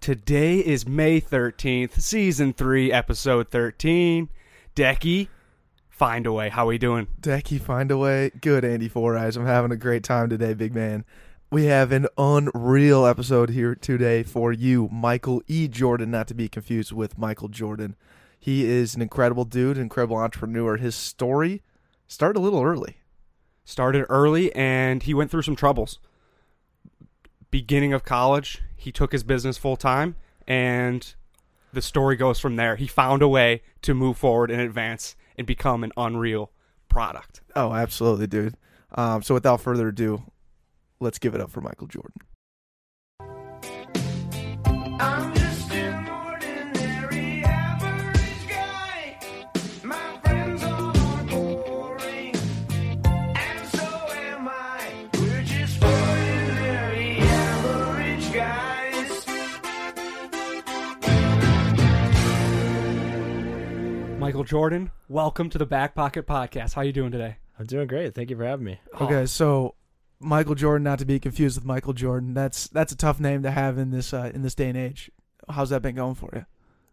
Today is May 13th, season 3, episode 13. Decky, find a way. How we doing? Decky, find a way. Good, Andy Four Eyes. I'm having a great time today, big man. We have an unreal episode here today for you, Michael E. Jordan, not to be confused with Michael Jordan. He is an incredible dude, incredible entrepreneur. His story started a little early. Started early and he went through some troubles. Beginning of college, he took his business full time and the story goes from there. He found a way to move forward and advance and become an unreal product. Oh, absolutely, dude. Um, so without further ado, let's give it up for Michael Jordan. Michael Jordan, welcome to the Back Pocket Podcast. How you doing today? I'm doing great. Thank you for having me. Okay, so Michael Jordan, not to be confused with Michael Jordan. That's that's a tough name to have in this uh, in this day and age. How's that been going for you?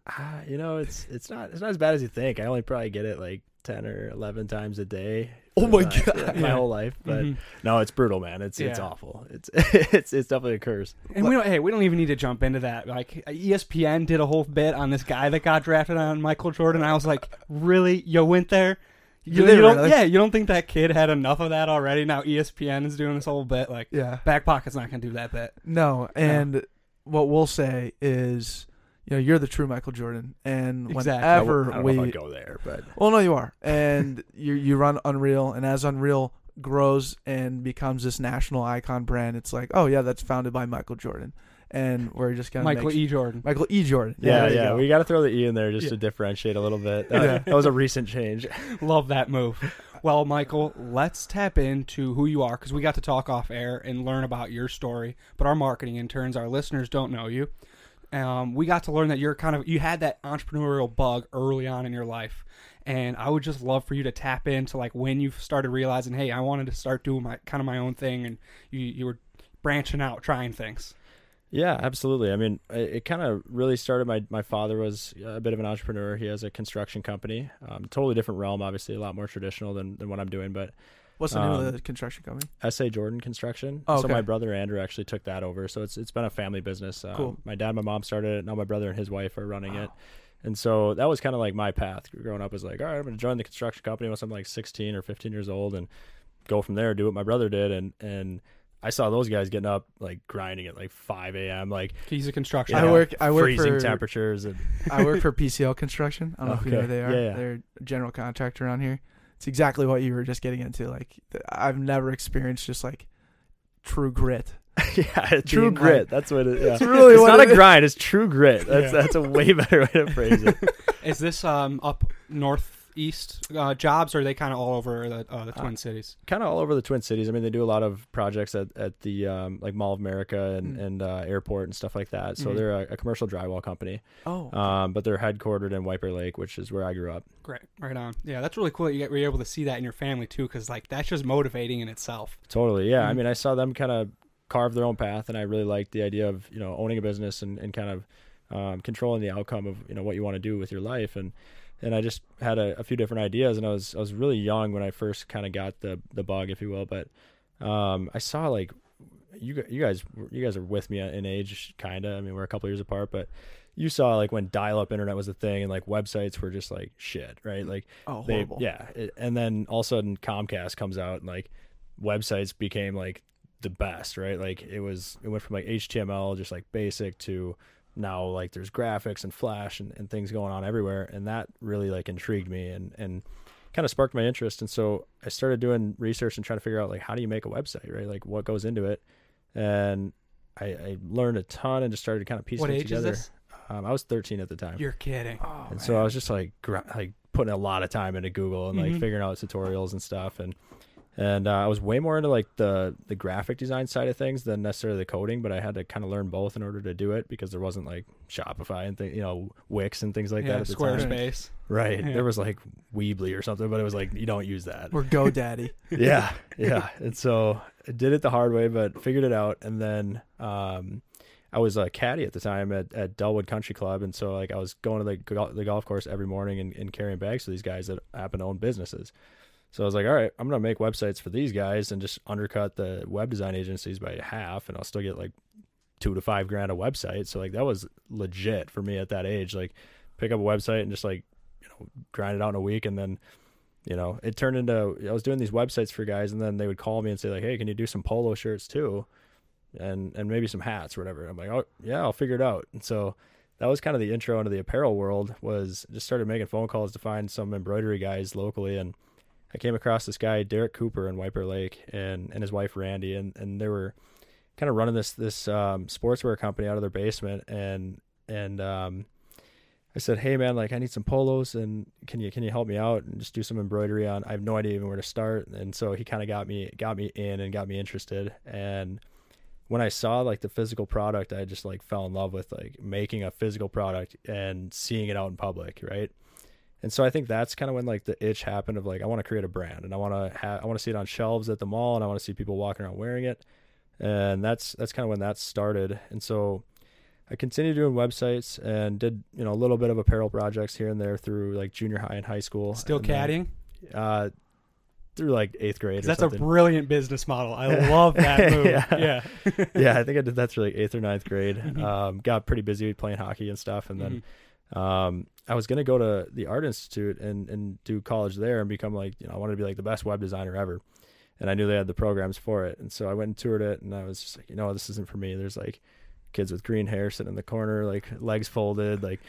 Ah, you know, it's it's not it's not as bad as you think. I only probably get it like ten or eleven times a day. Oh my God. my whole life. But Mhm. no, it's brutal, man. It's it's awful. It's it's it's definitely a curse. And we don't. Hey, we don't even need to jump into that. Like ESPN did a whole bit on this guy that got drafted on Michael Jordan. I was like, really? You went there? You, you don't? really? Yeah, you don't think that kid had enough of that already? Now ESPN is doing this whole bit. Like, Yeah. back pocket's not going to do that bit. No, and what we'll say is, you know, you're the true Michael Jordan, and Exactly. Whenever I don't we, know if I'd go there, but well, no, you are, and you you run Unreal, and as Unreal grows and becomes this national icon brand, it's like, oh yeah, that's founded by Michael Jordan, and we're just gonna Michael make, E. Jordan. Michael E. Jordan. yeah, you yeah, go. we got to throw the e in there just Yeah. to differentiate a little bit. That, Yeah. that was a recent change. Love that move. Well, Michael, let's tap into who you are because we got to talk off air and learn about your story. But our marketing interns, our listeners, don't know you. Um, we got to learn that you're kind of you had that entrepreneurial bug early on in your life, and I would just love for you to tap into like when you started realizing, hey, I wanted to start doing my kind of my own thing, and you you were branching out, trying things. Yeah, absolutely. I mean, it, it kind of really started. My my father was a bit of an entrepreneur. He has a construction company, um, totally different realm, obviously a lot more traditional than than what I'm doing. But What's the name Um, of the construction company? SA Jordan Construction. Oh, okay. So my brother Andrew actually took that over. So it's it's been a family business. Um, Cool. My dad, and my mom started it. Now my brother and his wife are running it. And so that was kind of like my path growing up. Was like, all right, I'm going to join the construction company once I'm like 16 or 15 years old, and go from there. Do what my brother did, and and I saw those guys getting up like grinding at like 5 a.m. like He's a construction. I work. I work freezing for. temperatures and I work for PCL Construction. I don't know if you know who they are. Yeah, yeah. They're a general contractor around here. It's exactly what you were just getting into. Like I've never experienced just like true grit. yeah, true Being grit. like- that's what it. Yeah. It's really it's what not it a is. grind. It's true grit. That's Yeah. that's a way better way to phrase it. Is this um up northeast uh, jobs, or are they kind of all over the uh, the Twin Cities? kind of all over the Twin Cities. I mean, they do a lot of projects at, at the um, like Mall of America and, Mm. and uh, airport and stuff like that. So Mhm. they're a, a commercial drywall company, Oh, um, but they're headquartered in White Bear Lake, which is where I grew up. Great, right on. Yeah, that's really cool that you get, were able to see that in your family too, because like that's just motivating in itself. Totally, yeah. I Mhm. mean, I saw them kind of carve their own path, and I really liked the idea of you know owning a business and, and kind of um, controlling the outcome of you know what you want to do with your life and. And I just had a, a few different ideas, and I was I was really young when I first kind of got the the bug, if you will. But um, I saw like you you guys you guys are with me in age, kind of. I mean, we're a couple years apart, but you saw like when dial-up internet was a thing, and like websites were just like shit, right? Like oh, they horrible. yeah it, and then all of a sudden comcast comes out and like websites became like the best right like it was it went from like html just like basic to now like there's graphics and flash and, and things going on everywhere and that really like intrigued me and and kind of sparked my interest. And so i started doing research and trying to figure out like how do you make a website right? Like what goes into it? And i, I learned a ton and just started kind of piecing what it age together. is this? Um, i was 13 at the time. You're kidding. Oh, and so I was just like gra- like putting a lot of time into Google and like Mhm. figuring out tutorials and stuff. And and uh, I was way more into like the the graphic design side of things than necessarily the coding, but I had to kind of learn both in order to do it because there wasn't like Shopify and th- you know Wix and things like yeah, that at the time. Squarespace. Right. Yeah. There was like Weebly or something, but it was like you don't use that. We're GoDaddy. yeah, yeah. And so I did it the hard way, but figured it out. And then um, I was a caddy at the time at, at Dellwood Country Club, and so like I was going to the the golf course every morning and, and carrying bags to these guys that happen to own businesses. So I was like, all right, I'm gonna make websites for these guys and just undercut the web design agencies by half, and I'll still get like two to five grand a website. So like that was legit for me at that age. Like pick up a website and just like you know grind it out in a week, and then you know it turned into I was doing these websites for guys, and then they would call me and say like, hey, can you do some polo shirts too? and and maybe some hats or whatever. I'm like, oh yeah, I'll figure it out. And so that was kind of the intro into the apparel world. Was just started making phone calls to find some embroidery guys locally, and I came across this guy Derek Cooper in White Bear Lake, and and his wife Randy, and and they were kind of running this this um, sportswear company out of their basement, and and um, I said, hey man, like I need some polos, and can you can you help me out and just do some embroidery on? I have no idea even where to start, and so he kind of got me got me in and got me interested, and when I saw like the physical product, I just like fell in love with like making a physical product and seeing it out in public, right? And so I think that's kind of when like the itch happened of like I want to create a brand and I want to have I want to see it on shelves at the mall and I want to see people walking around wearing it. And that's that's kind of when that started. And so I continued doing websites and did, you know, a little bit of apparel projects here and there through like junior high and high school. Still caddying. Uh through like eighth grade. Or That's something. a brilliant business model. I love that move. Yeah. yeah. yeah, I think I did that through like eighth or ninth grade. Mhm. Um, got pretty busy playing hockey and stuff, and then Mm-hmm. um, I was gonna go to the art institute and and do college there and become like you know I wanted to be like the best web designer ever, and I knew they had the programs for it, and so I went and toured it, and I was just like you know this isn't for me. There's like kids with green hair sitting in the corner, like legs folded, like.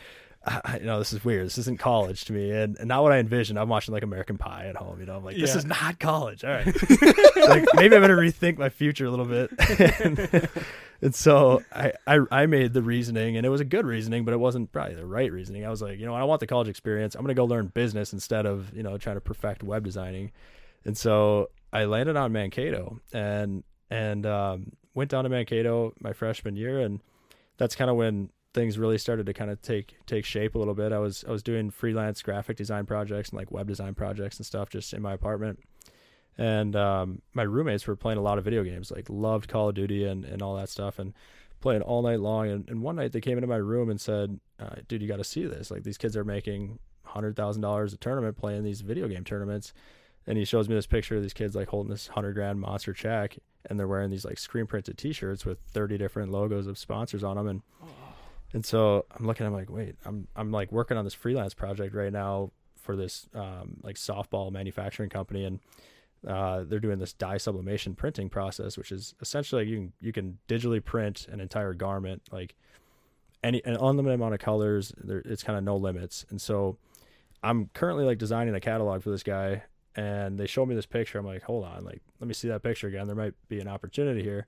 I, you know, this is weird. This isn't college to me, and, and not what I envisioned. I'm watching like American Pie at home. You know, I'm like, this Yeah. is not college. All right, like maybe I better rethink my future a little bit. and, and so I, I I made the reasoning, and it was a good reasoning, but it wasn't probably the right reasoning. I was like, you know, I want the college experience. I'm gonna go learn business instead of you know trying to perfect web designing. And so I landed on Mankato and and um, went down to Mankato my freshman year, and that's kind of when things really started to kind of take take shape a little bit. I was I was doing freelance graphic design projects and like web design projects and stuff just in my apartment. And um, my roommates were playing a lot of video games, like loved Call of Duty and, and all that stuff, and playing all night long. And, and one night they came into my room and said, uh, "Dude, you got to see this! Like these kids are making hundred thousand dollars a tournament playing these video game tournaments." And he shows me this picture of these kids like holding this hundred grand monster check, and they're wearing these like screen printed T-shirts with thirty different logos of sponsors on them, and and so I'm looking, I'm like, wait, I'm I'm like working on this freelance project right now for this um, like softball manufacturing company, and uh, they're doing this dye sublimation printing process, which is essentially like you can you can digitally print an entire garment, like any an unlimited amount of colors. There, it's kind of no limits, and so I'm currently like designing a catalog for this guy, and they show me this picture. I'm like, hold on, like let me see that picture again. There might be an opportunity here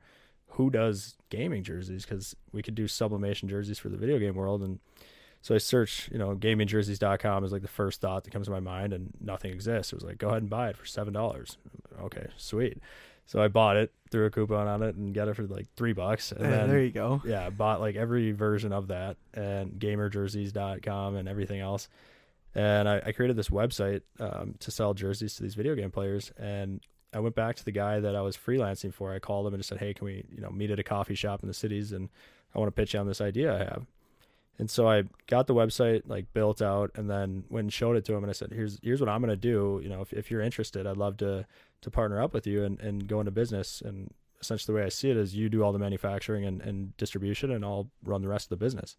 who does gaming jerseys because we could do sublimation jerseys for the video game world and so i search you know gamingjerseys.com is like the first thought that comes to my mind and nothing exists it was like go ahead and buy it for seven dollars okay sweet so i bought it threw a coupon on it and got it for like three bucks and Hey, then there you go. yeah, bought like every version of that and gamerjerseys.com and everything else. And I, I created this website um, to sell jerseys to these video game players. And I went back to the guy that I was freelancing for. I called him and just said, "Hey, can we, you know, meet at a coffee shop in the cities? And I want to pitch you on this idea I have." And so I got the website like built out, and then went and showed it to him, and I said, "Here's here's what I'm gonna do. You know, if if you're interested, I'd love to to partner up with you and and go into business." And essentially, the way I see it is, you do all the manufacturing and and distribution, and I'll run the rest of the business.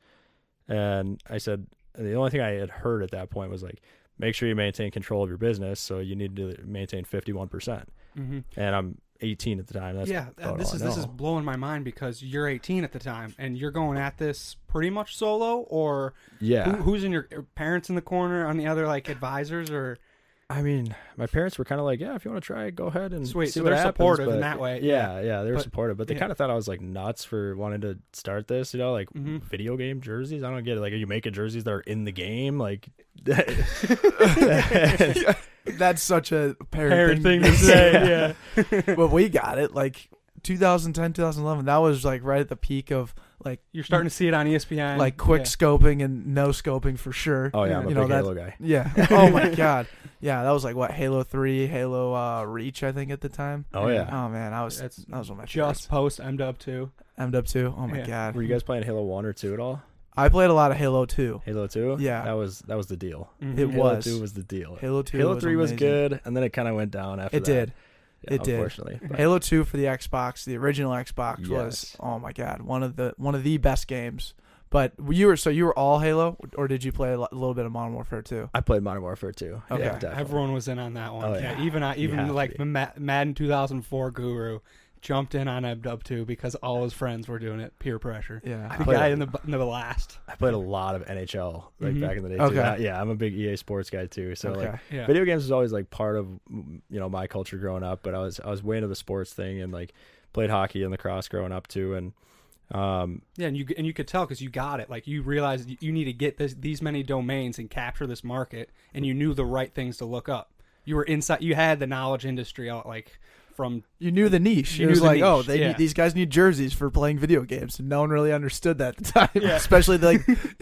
And I said, the only thing I had heard at that point was like, make sure you maintain control of your business. So you need to maintain 51%. Mm-hmm. And I'm 18 at the time. That's yeah, uh, this is this is blowing my mind because you're 18 at the time and you're going at this pretty much solo, or yeah. who, who's in your your parents in the corner on the other like advisors or I mean, my parents were kind of like, yeah, if you want to try it, go ahead and Sweet, see so what they're happens," supportive in that way, Yeah, yeah, they were But- supportive, but they yeah. kind of thought I was like nuts for wanting to start this. You know, like Mhm. video game jerseys. I don't get it. Like, are you making jerseys that are in the game? Like, That's such a parent, parent thing to say? Yeah, but we got it like 2010, 2011. That was like right at the peak of like you're starting to see it on ESPN, like quick Yeah. scoping and no scoping for sure. oh yeah, I'm a You know, big that- Halo guy. Yeah. Oh my god. Yeah, that was like what Halo Three, Halo uh, Reach, I think at the time. Oh yeah. Oh man, I was That's that was one of my Just post M Dub two. M Dub two. Oh my Yeah. god. Were you guys playing Halo One or Two at all? I played a lot of Halo Two. Halo Two. Yeah. That was that was the deal. Mhm. It Halo was. Two was the deal. Halo Two. Halo was Three was amazing. good, and then it kind of went down after It that. did. Yeah, It did. Unfortunately. But- Halo Two for the Xbox, the original Xbox was oh my god, one of the one of the best games. But you were so you were all Halo, or did you play a, little bit of Modern Warfare too? I played Modern Warfare too. Okay. Yeah. Everyone was in on that one. Oh, yeah. yeah. even I, even like be. the Madden 2004 guru jumped in on M Dub two because all his friends were doing it. Peer pressure. Yeah. The played guy it. in the in the last. I played a lot of NHL like Mhm. back in the day. Okay. Too. I- yeah, I'm a big EA Sports guy too. So okay. like Yeah. video games was always like part of you know my culture growing up. But I was I was way into the sports thing and like played hockey and lacrosse growing up too. And um, Yeah, and you and you could tell because you got it. Like you realized you- you need to get this these many domains and capture this market, and you knew the right things to look up. You were inside. You had the knowledge industry out like from You knew the niche. You it was knew the like, oh, they yeah. need, these guys need jerseys for playing video games, and no one really understood that at the time. Yeah. especially the,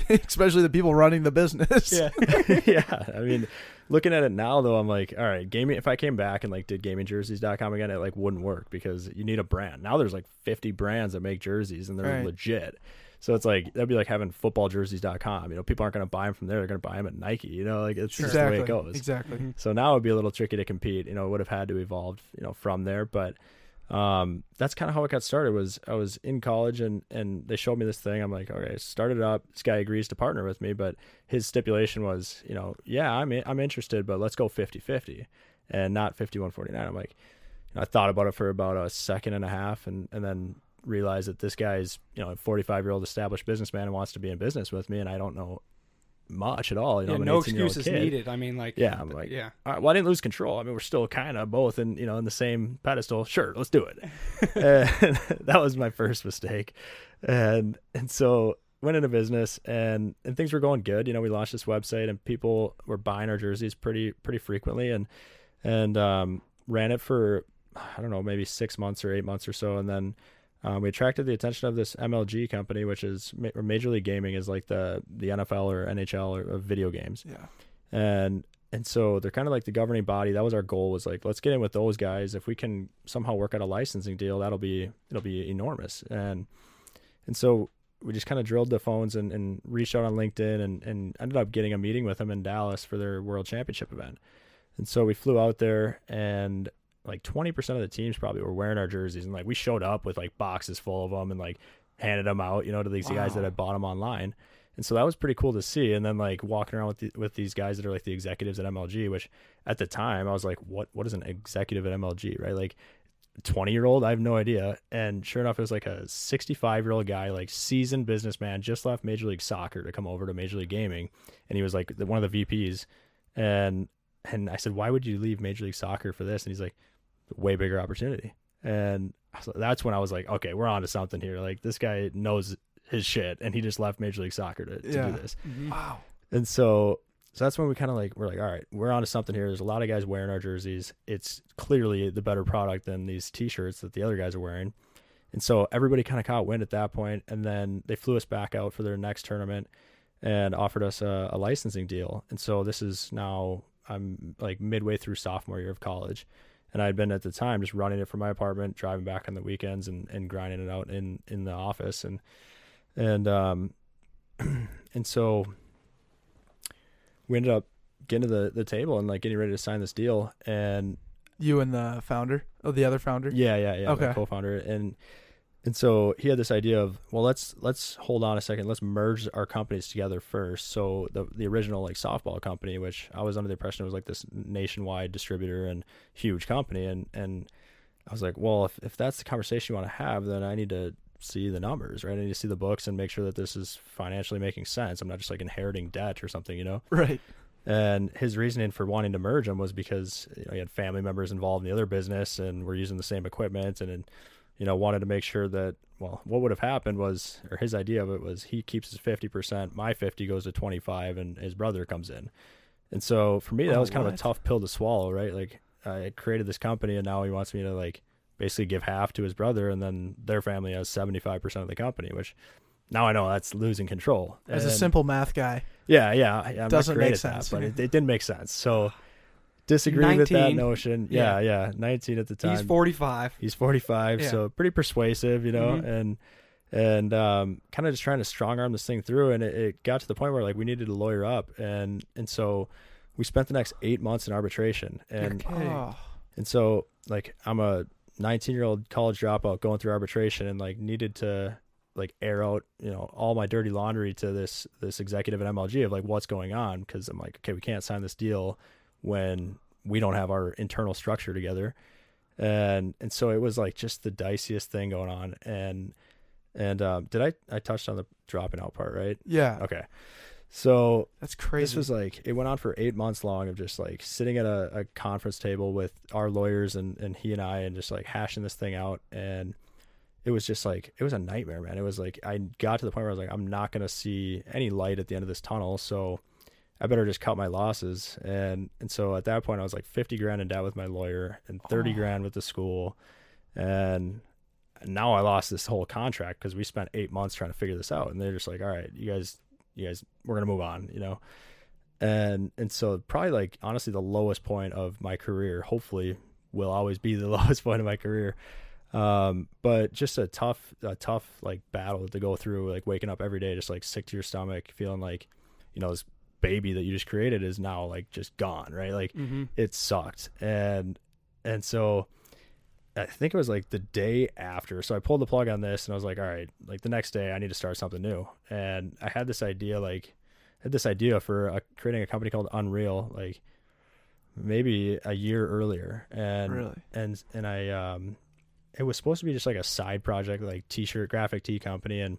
like, especially the people running the business. yeah. yeah, I mean, looking at it now though, I'm like, all right, gaming. If I came back and like did gamingjerseys.com again, it like wouldn't work because you need a brand. Now there's like 50 brands that make jerseys and they're Right. legit. So it's like that'd be like having footballjerseys.com. You know, people aren't going to buy them from there. They're going to buy them at Nike. You know, like it's just exactly. the way it goes. Exactly. Mhm. So now it'd be a little tricky to compete. You know, it would have had to evolve, you know, from there. But um, that's kind of how it got started. Was I was in college and and they showed me this thing. I'm like, okay, start it up. This guy agrees to partner with me, but his stipulation was, you know, yeah, I'm in, I'm interested, but let's go 50-50 and not 51-49. I'm like, I thought about it for about a second and a half, and and then realized that this guy's you know a 45 year old established businessman and wants to be in business with me, and I don't know much at all. You know, Yeah, no excuses kid. needed. I mean, like, Yeah, I'm like, yeah, all right, well, I didn't lose control. I mean, we're still kind of both in, you know, in the same pedestal. Sure, let's do it. and that was my first mistake. And and so went into business and and things were going good. You know, we launched this website and people were buying our jerseys pretty pretty frequently and and um, ran it for I don't know, maybe six months or eight months or so, and then. Um, we attracted the attention of this MLG company, which is ma- Major League Gaming, is like the the NFL or NHL or, of video games. Yeah. and and so they're kind of like the governing body. That was our goal was like let's get in with those guys. If we can somehow work out a licensing deal that'll be it'll be enormous. And and so we just kind of drilled the phones and, and reached out on linkedin and, and ended up getting a meeting with them in dallas for their world championship event. And so we flew out there and like 20% of the teams probably were wearing our jerseys and like we showed up with like boxes full of them and like handed them out you know to these guys that had bought them online and so that was pretty cool to see. And then like walking around with the, with these guys that are like the executives at MLG, which at the time I was like, what what is an executive at MLG, right? Like 20 year old, I have no idea. And sure enough, it was like a 65 year old guy, like seasoned businessman, just left Major League Soccer to come over to Major League Gaming, and he was like one of the VPs. And and I said, why would you leave Major League Soccer for this? And he's like, way bigger opportunity. And so that's when I was like, okay, we're on to something here. Like this guy knows his shit, and he just left Major League Soccer to, to Yeah. do this. Mhm. Wow. And so, so that's when we kind of like we're like, all right, we're on to something here. There's a lot of guys wearing our jerseys. It's clearly the better product than these T-shirts that the other guys are wearing. And so everybody kind of caught wind at that point, and then they flew us back out for their next tournament and offered us a, a licensing deal. And so this is now I'm like midway through sophomore year of college, and I'd been at the time just running it from my apartment, driving back on the weekends, and, and grinding it out in in the office, and and um and so we ended up getting to the, the table and like getting ready to sign this deal and You and the founder, oh, the other founder. yeah yeah yeah Okay. co-founder and and so he had this idea of well let's let's hold on a second. Let's merge our companies together first. So the the original like softball company which i was under the impression was like this nationwide distributor and huge company. And and i was like well if, if that's the conversation you want to have then i need to see the numbers right? I need to see the books and make sure that this is financially making sense. I'm not just like inheriting debt or something you know? Right. and his reasoning for wanting to merge them was because you know, he had family members involved in the other business and were using the same equipment and, and you know wanted to make sure that well what would have happened was or his idea of it was he keeps his 50% my 50 goes to 25 and his brother comes in and so for me that Oh, was kind of a tough pill to swallow right like i created this company and now he wants me to like basically give half to his brother and then their family has 75% of the company which now i know that's losing control As a simple math guy. yeah, yeah. I- Doesn't make at that, sense, but it, it didn't make sense. So, disagree with that notion. Yeah, yeah, 19 at the time. He's 45. He's 45, Yeah. so pretty persuasive, you know, Mhm. and and um, kind of just trying to strong arm this thing through. And it, it got to the point where like we needed to lawyer up, and and so we spent the next eight months in arbitration, and Okay. Oh, and so like I'm a 19 year old college dropout going through arbitration, and like needed to like air out you know all my dirty laundry to this this executive at MLG of like what's going on because I'm like okay we can't sign this deal when we don't have our internal structure together. And and so it was like just the diciest thing going on. And and um did I I touched on the dropping out part right? Yeah, okay. So that's crazy. this was like it went on for eight months long of just like sitting at a, a conference table with our lawyers and and he and I and just like hashing this thing out. And it was just like it was a nightmare man. It was like I got to the point where I was like I'm not gonna see any light at the end of this tunnel. So I better just cut my losses. And and so at that point I was like 50 grand in debt with my lawyer and 30 Oh. grand with the school. And now I lost this whole contract because we spent eight months trying to figure this out. And they're just like all right you guys you guys we're gonna move on you know? And and so probably like honestly the lowest point of my career hopefully will always be the lowest point of my career. Um but just a tough a tough like battle to go through like waking up every day just like sick to your stomach feeling like you know this baby that you just created is now like just gone right? Like hmm it sucked. And and so i think it was like the day after so i pulled the plug on this and i was like all right like the next day i need to start something new. And i had this idea like I had this idea for uh creating a company called unreal like maybe a year earlier. And really. and and i um it was supposed to be just like a side project like t-shirt graphic tee company. And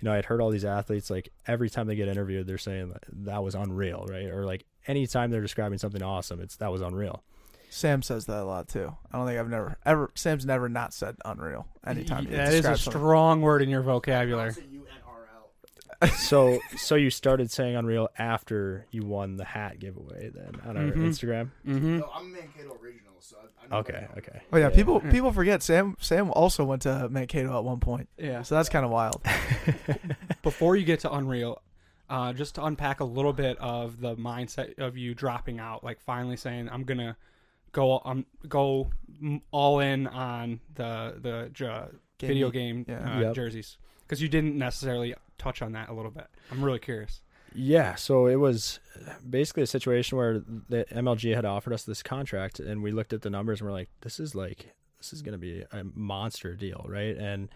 you know i'd heard all these athletes like every time they get interviewed they're saying that, that was unreal right or like anytime they're describing something awesome it's that was unreal Sam says that a lot too. I don't think I've never ever. Sam's never not said unreal anytime. he that is a something. strong word in your vocabulary. So so you started saying unreal after you won the hat giveaway then on our Mhm. instagram hmm No, I'm Mankato original, so I, I know okay what- okay Oh yeah, people people forget Sam. Sam also went to Mankato at one point, Yeah. so that's kind of wild. Before you get to Unreal, uh, just to unpack a little bit of the mindset of you dropping out, like finally saying, "I'm gonna go, um, go all in on the the j- video game yeah. uh, Yep. jerseys," because you didn't necessarily touch on that a little bit. I'm really curious. Yeah, so it was basically a situation where the MLG had offered us this contract, and we looked at the numbers and we're like, "This is like, this is going to be a monster deal, right?" And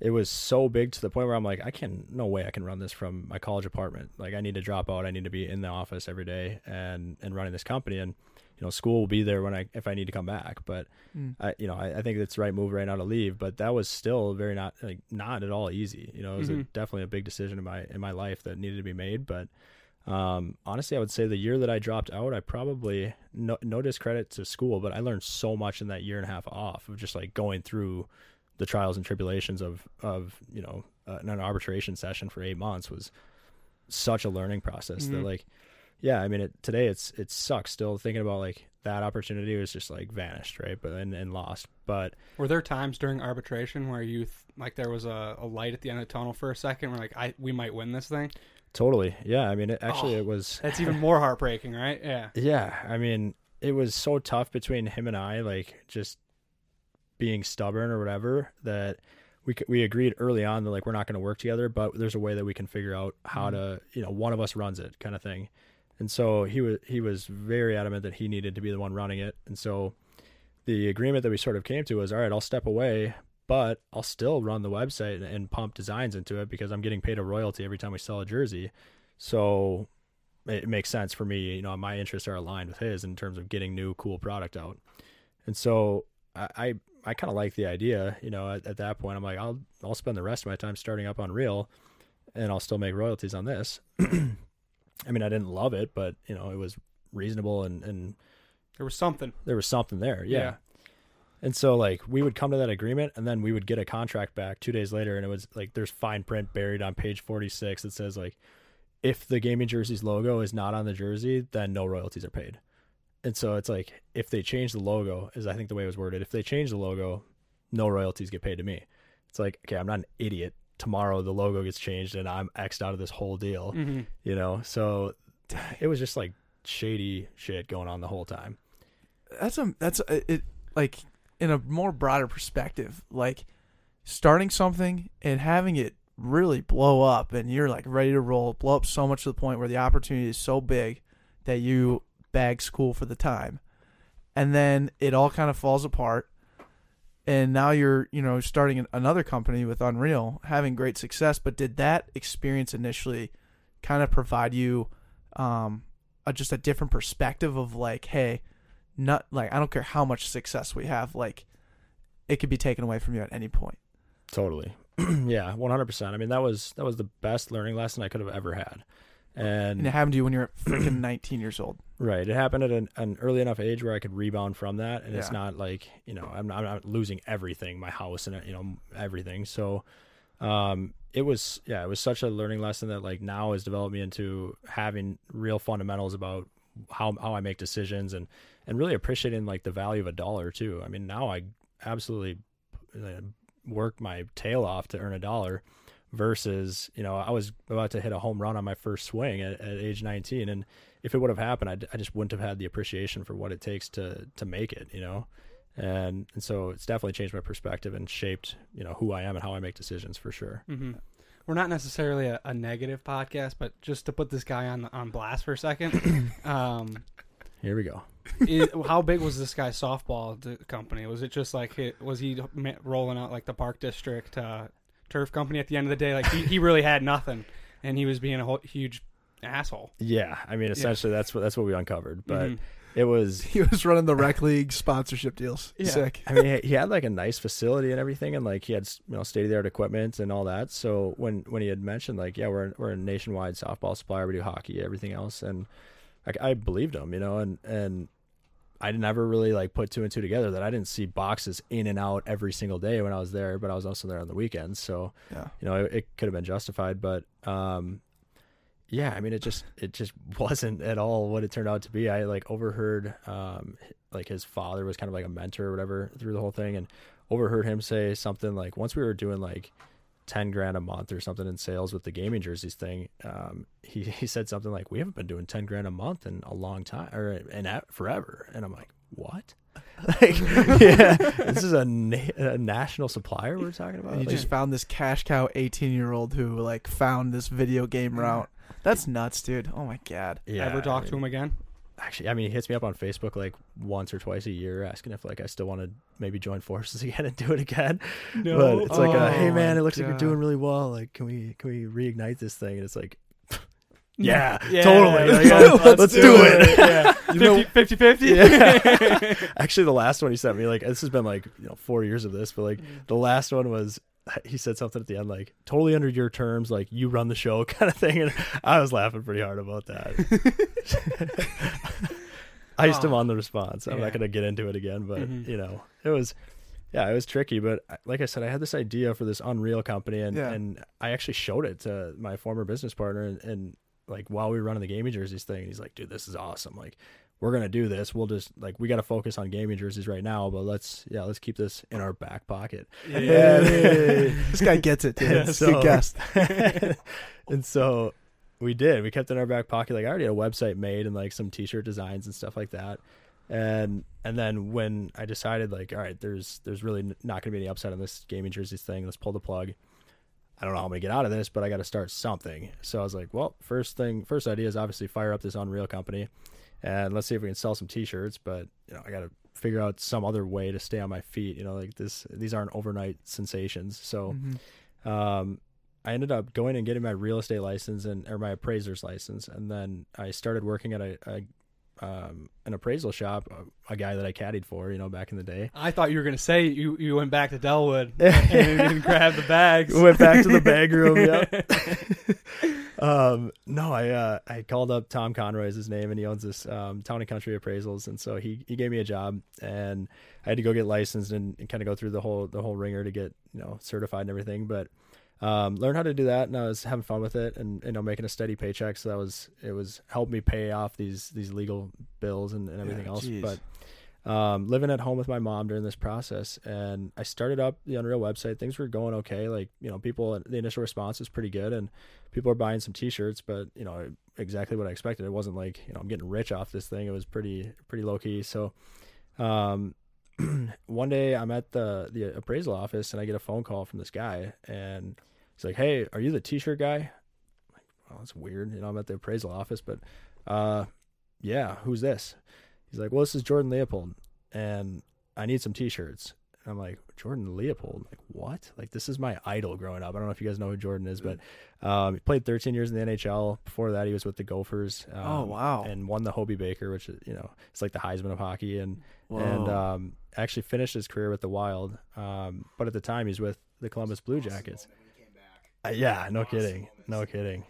it was so big to the point where I'm like, "I can, no way, I can run this from my college apartment. Like, I need to drop out. I need to be in the office every day and and running this company, and you know, school will be there when I if I need to come back, but." Mm. I, you know, I, I think it's the right move right now to leave, but that was still very not like not at all easy. You know, it was a, Mhm. definitely a big decision in my in my life that needed to be made. But um, honestly, I would say the year that I dropped out, I probably no, no discredit to school, but I learned so much in that year and a half off of just like going through the trials and tribulations of of you know uh, an arbitration session for eight months was such a learning process that Mhm. like yeah i mean it today it's it sucks still thinking about like that opportunity was just like vanished right but and, and lost but Were there times during arbitration where you th- like there was a, a light at the end of the tunnel for a second? Where like I we might win this thing. totally yeah i mean it, actually Oh. it was That's even more heartbreaking, right? Yeah. yeah i mean it was so tough between him and i like just being stubborn or whatever that we we agreed early on that like we're not going to work together but there's a way that we can figure out how mm-hmm. to you know one of us runs it kind of thing and so he was he was very adamant that he needed to be the one running it. And so the agreement that we sort of came to was all right i'll step away but i'll still run the website and, pump designs into it because i'm getting paid a royalty every time we sell a jersey. So it makes sense for me you know my interests are aligned with his in terms of getting new cool product out. And so i i, I kind of like the idea you know at, at that point i'm like i'll i'll spend the rest of my time starting up Unreal and i'll still make royalties on this i mean i didn't love it but you know it was reasonable and and There was something. there was something there yeah. Yeah. and so like we would come to that agreement and then we would get a contract back two days later and it was like there's fine print buried on page 46 that says like if the gaming jerseys logo is not on the jersey then no royalties are paid and so it's like if they change the logo is i think the way it was worded if they change the logo no royalties get paid to me it's like okay i'm not an idiot tomorrow the logo gets changed and i'm xed out of this whole deal hmm you know? So it was just like shady shit going on the whole time. That's a that's a, it like in a more broader perspective like starting something and having it really blow up and you're like ready to roll blow up so much to the point where the opportunity is so big that you bag school for the time. And then it all kind of falls apart and now you're you know starting another company with unreal having great success but did that experience initially kind of provide you um a, just a different perspective of like hey not like i don't care how much success we have like it could be taken away from you at any point Totally. yeah, 100%. I mean, that was that was the best learning lesson I could have ever had. And And it happened to you when you're freaking 19 years old. Right, it happened at an, an early enough age where I could rebound from that. And it's not like, you know, I'm not, I'm not losing everything, my house and you know, everything. So um it was yeah, it was such a learning lesson that like now has developed me into having real fundamentals about how how I make decisions and and really appreciating like the value of a dollar too. I mean, now I absolutely uh, work my tail off to earn a dollar versus you know I was about to hit a home run on my first swing at, at age 19 and if it would have happened I, I just wouldn't have had the appreciation for what it takes to to make it you know? And and so it's definitely changed my perspective and shaped you know who I am and how I make decisions for sure. Hmm We're not necessarily a, a negative podcast, but just to put this guy on on blast for a second, um, here we go. it, how big was this guy's softball company? Was it just like was he rolling out like the Park District uh, turf company at the end of the day? Like he, he really had nothing, and he was being a whole, huge asshole. yeah I mean essentially that's what that's what we uncovered but Mhm. it was he was running the rec league sponsorship deals Yeah. sick I mean, he- he had like a nice facility and everything, and like he had you know state of the art equipment and all that. So when when he had mentioned like, yeah, we're we're a nationwide softball supplier, we do hockey, everything else, and like I believed him, you know, and and I never really like put two and two together that I didn't see boxes in and out every single day when I was there, but I was also there on the weekends, so yeah you know it, it could have been justified, but um. Yeah, I mean, it just it just wasn't at all what it turned out to be. I like overheard, um, like his father was kind of like a mentor or whatever through the whole thing, and overheard him say something like once we were doing like ten grand a month or something in sales with the gaming jerseys thing, um, he he said something like we haven't been doing ten grand a month in a long time or in a- forever, and I'm like, what? like, yeah, this is a, na- a national supplier we're talking about. and you Like, just found this cash cow 18 year old who like found this video game route that's nuts dude oh my god yeah, Ever I talk to him again? Actually i mean he hits me up on facebook like once or twice a year asking if like i still want to maybe join forces again and do it again. No. but it's like uh, Oh hey man it looks like you're doing really well. Like can we can we reignite this thing? And it's like yeah, Yeah, totally. Like, let's, Let's do, do it, it. yeah. You know 50 50 Yeah. actually the last one he sent me like this has been like you know four years of this but like the last one was he said something at the end like totally under your terms like you run the show kind of thing and i was laughing pretty hard about that i used him on the response i'm Yeah. not going to get into it again but Mhm. you know it was yeah it was tricky but like i said i had this idea for this unreal company and Yeah. and i actually showed it to my former business partner and, and like while we were running the gaming jerseys thing he's like dude this is awesome like we're gonna do this. We'll just like we got to focus on gaming jerseys right now, but let's yeah, let's keep this in our back pocket. yeah, this guy gets it dude Yeah, so- good guest and so we did. We kept it in our back pocket. Like I already had a website made and like some T-shirt designs and stuff like that. And and then when I decided like, all right, there's there's really not gonna be any upside on this gaming jerseys thing. Let's pull the plug. I don't know how I'm gonna get out of this, but I got to start something. So I was like, well, first thing, first idea is obviously fire up this Unreal company, and let's see if we can sell some T-shirts. But you know, I got to figure out some other way to stay on my feet. You know, like this, these aren't overnight sensations. So Mhm. um, I ended up going and getting my real estate license and or my appraiser's license, and then I started working at a, a um, an appraisal shop, a, a guy that I caddied for, you know, back in the day. I thought you were gonna say you, you went back to Dellwood and, and grabbed the bags. Went back to the bag room. Yep. um, no, I uh, I called up Tom Conroy is his name, and he owns this um, town and country appraisals, and so he he gave me a job, and I had to go get licensed and, and kind of go through the whole the whole ringer to get you know certified and everything, but. Um, learned how to do that, and I was having fun with it, and you know, making a steady paycheck. So that was it was helped me pay off these these legal bills and, and everything Yeah, else. jeez. But um, living at home with my mom during this process, and I started up the Unreal website. Things were going okay. Like you know, people the initial response was pretty good, and people are buying some T-shirts. But you know, exactly what I expected. It wasn't like you know I'm getting rich off this thing. It was pretty pretty low key. So um, one day I'm at the the appraisal office and I get a phone call from this guy and he's like, "Hey, are you the t-shirt guy?" I'm like, well, that's weird. You know, I'm at the appraisal office, but uh, yeah, who's this? He's like, "Well, this is Jordan Leopold, and I need some t-shirts." And I'm like, Jordan Leopold, like what? Like this is my idol growing up. I don't know if you guys know who Jordan is, but um, he played 13 years in the NHL. Before that, he was with the Gophers. Um, Oh, wow. And won the Hobey Baker, which is you know it's like the Heisman of hockey, and and um, actually finished his career with the Wild. Um, but at the time, he's with the Columbus Blue Jackets. Uh, yeah, no kidding, no kidding.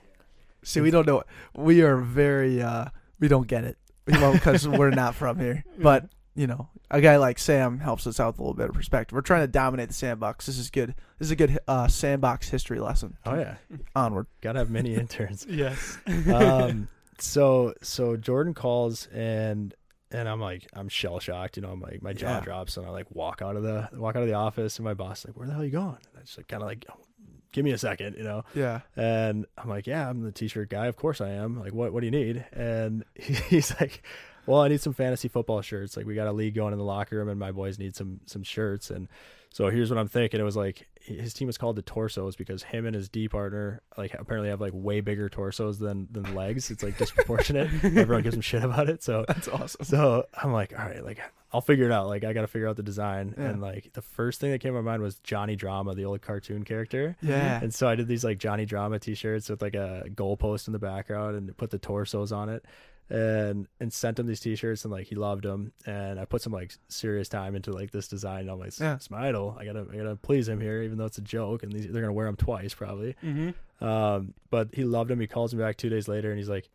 See, we don't know. We are very. uh We don't get it. We won't because we're not from here. But you know, a guy like Sam helps us out with a little bit of perspective. We're trying to dominate the sandbox. This is good. This is a good uh, sandbox history lesson. Oh yeah, Onward. gotta have many interns. Yes. um, so so Jordan calls and and I'm like I'm shell shocked, you know. I'm like my jaw Yeah. drops and I like walk out of the walk out of the office and my boss is like, "Where the hell are you going?" And I just like kind of like, "Give me a second, you know. Yeah. And I'm like, "Yeah, I'm the t-shirt guy. Of course I am. Like, what what do you need?" And he's like, "Well, I need some fantasy football shirts. Like, we got a league going in the locker room, and my boys need some some shirts." And so here's what I'm thinking. It was like his team was called the Torsos because him and his D partner like apparently have like way bigger torsos than than legs. It's like disproportionate. Everyone gives them shit about it. So That's awesome. so I'm like, all right, like I'll figure it out. Like I got to figure out the design. Yeah. And like the first thing that came to my mind was Johnny Bravo, the old cartoon character. Yeah. And so I did these like Johnny Bravo t-shirts with like a goalpost in the background and put the torsos on it and and sent him these t-shirts and like he loved them and I put some like serious time into like this design and I'm like Yeah. it's my idol I gotta I gotta please him here even though it's a joke and these, they're gonna wear them twice probably Mm-hmm. um but he loved him he calls me back two days later and he's like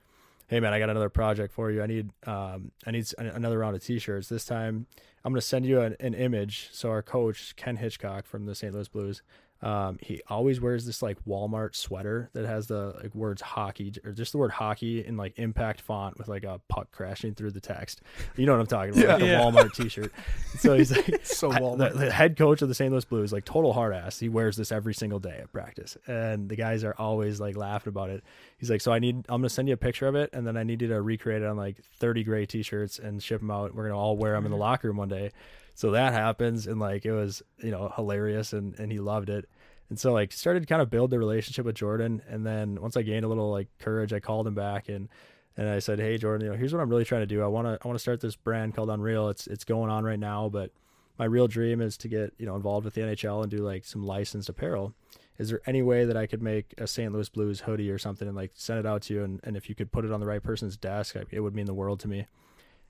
hey man I got another project for you I need um I need another round of t-shirts this time I'm gonna send you an, an image so our coach Ken Hitchcock from the St. Louis Blues um, he always wears this like Walmart sweater that has the like words hockey or just the word hockey in like impact font with like a puck crashing through the text. You know what I'm talking about? Like the Yeah. Walmart t-shirt. So he's like, So Walmart. the, the head coach of the St. Louis Blues, like total hard ass. He wears this every single day at practice, and the guys are always like laughing about it. He's like, so I need, I'm gonna send you a picture of it, and then I need you to recreate it on like 30 gray t-shirts and ship them out. We're gonna all wear them in the locker room one day. So that happens, and like it was, you know, hilarious, and and he loved it. And so like started kind of build the relationship with Jordan, and then once I gained a little like courage, I called him back and and I said, "Hey Jordan, you know, here's what I'm really trying to do. I want to I want to start this brand called Unreal. It's it's going on right now, but my real dream is to get, you know, involved with the NHL and do like some licensed apparel. Is there any way that I could make a St. Louis Blues hoodie or something and like send it out to you and, and if you could put it on the right person's desk, it would mean the world to me."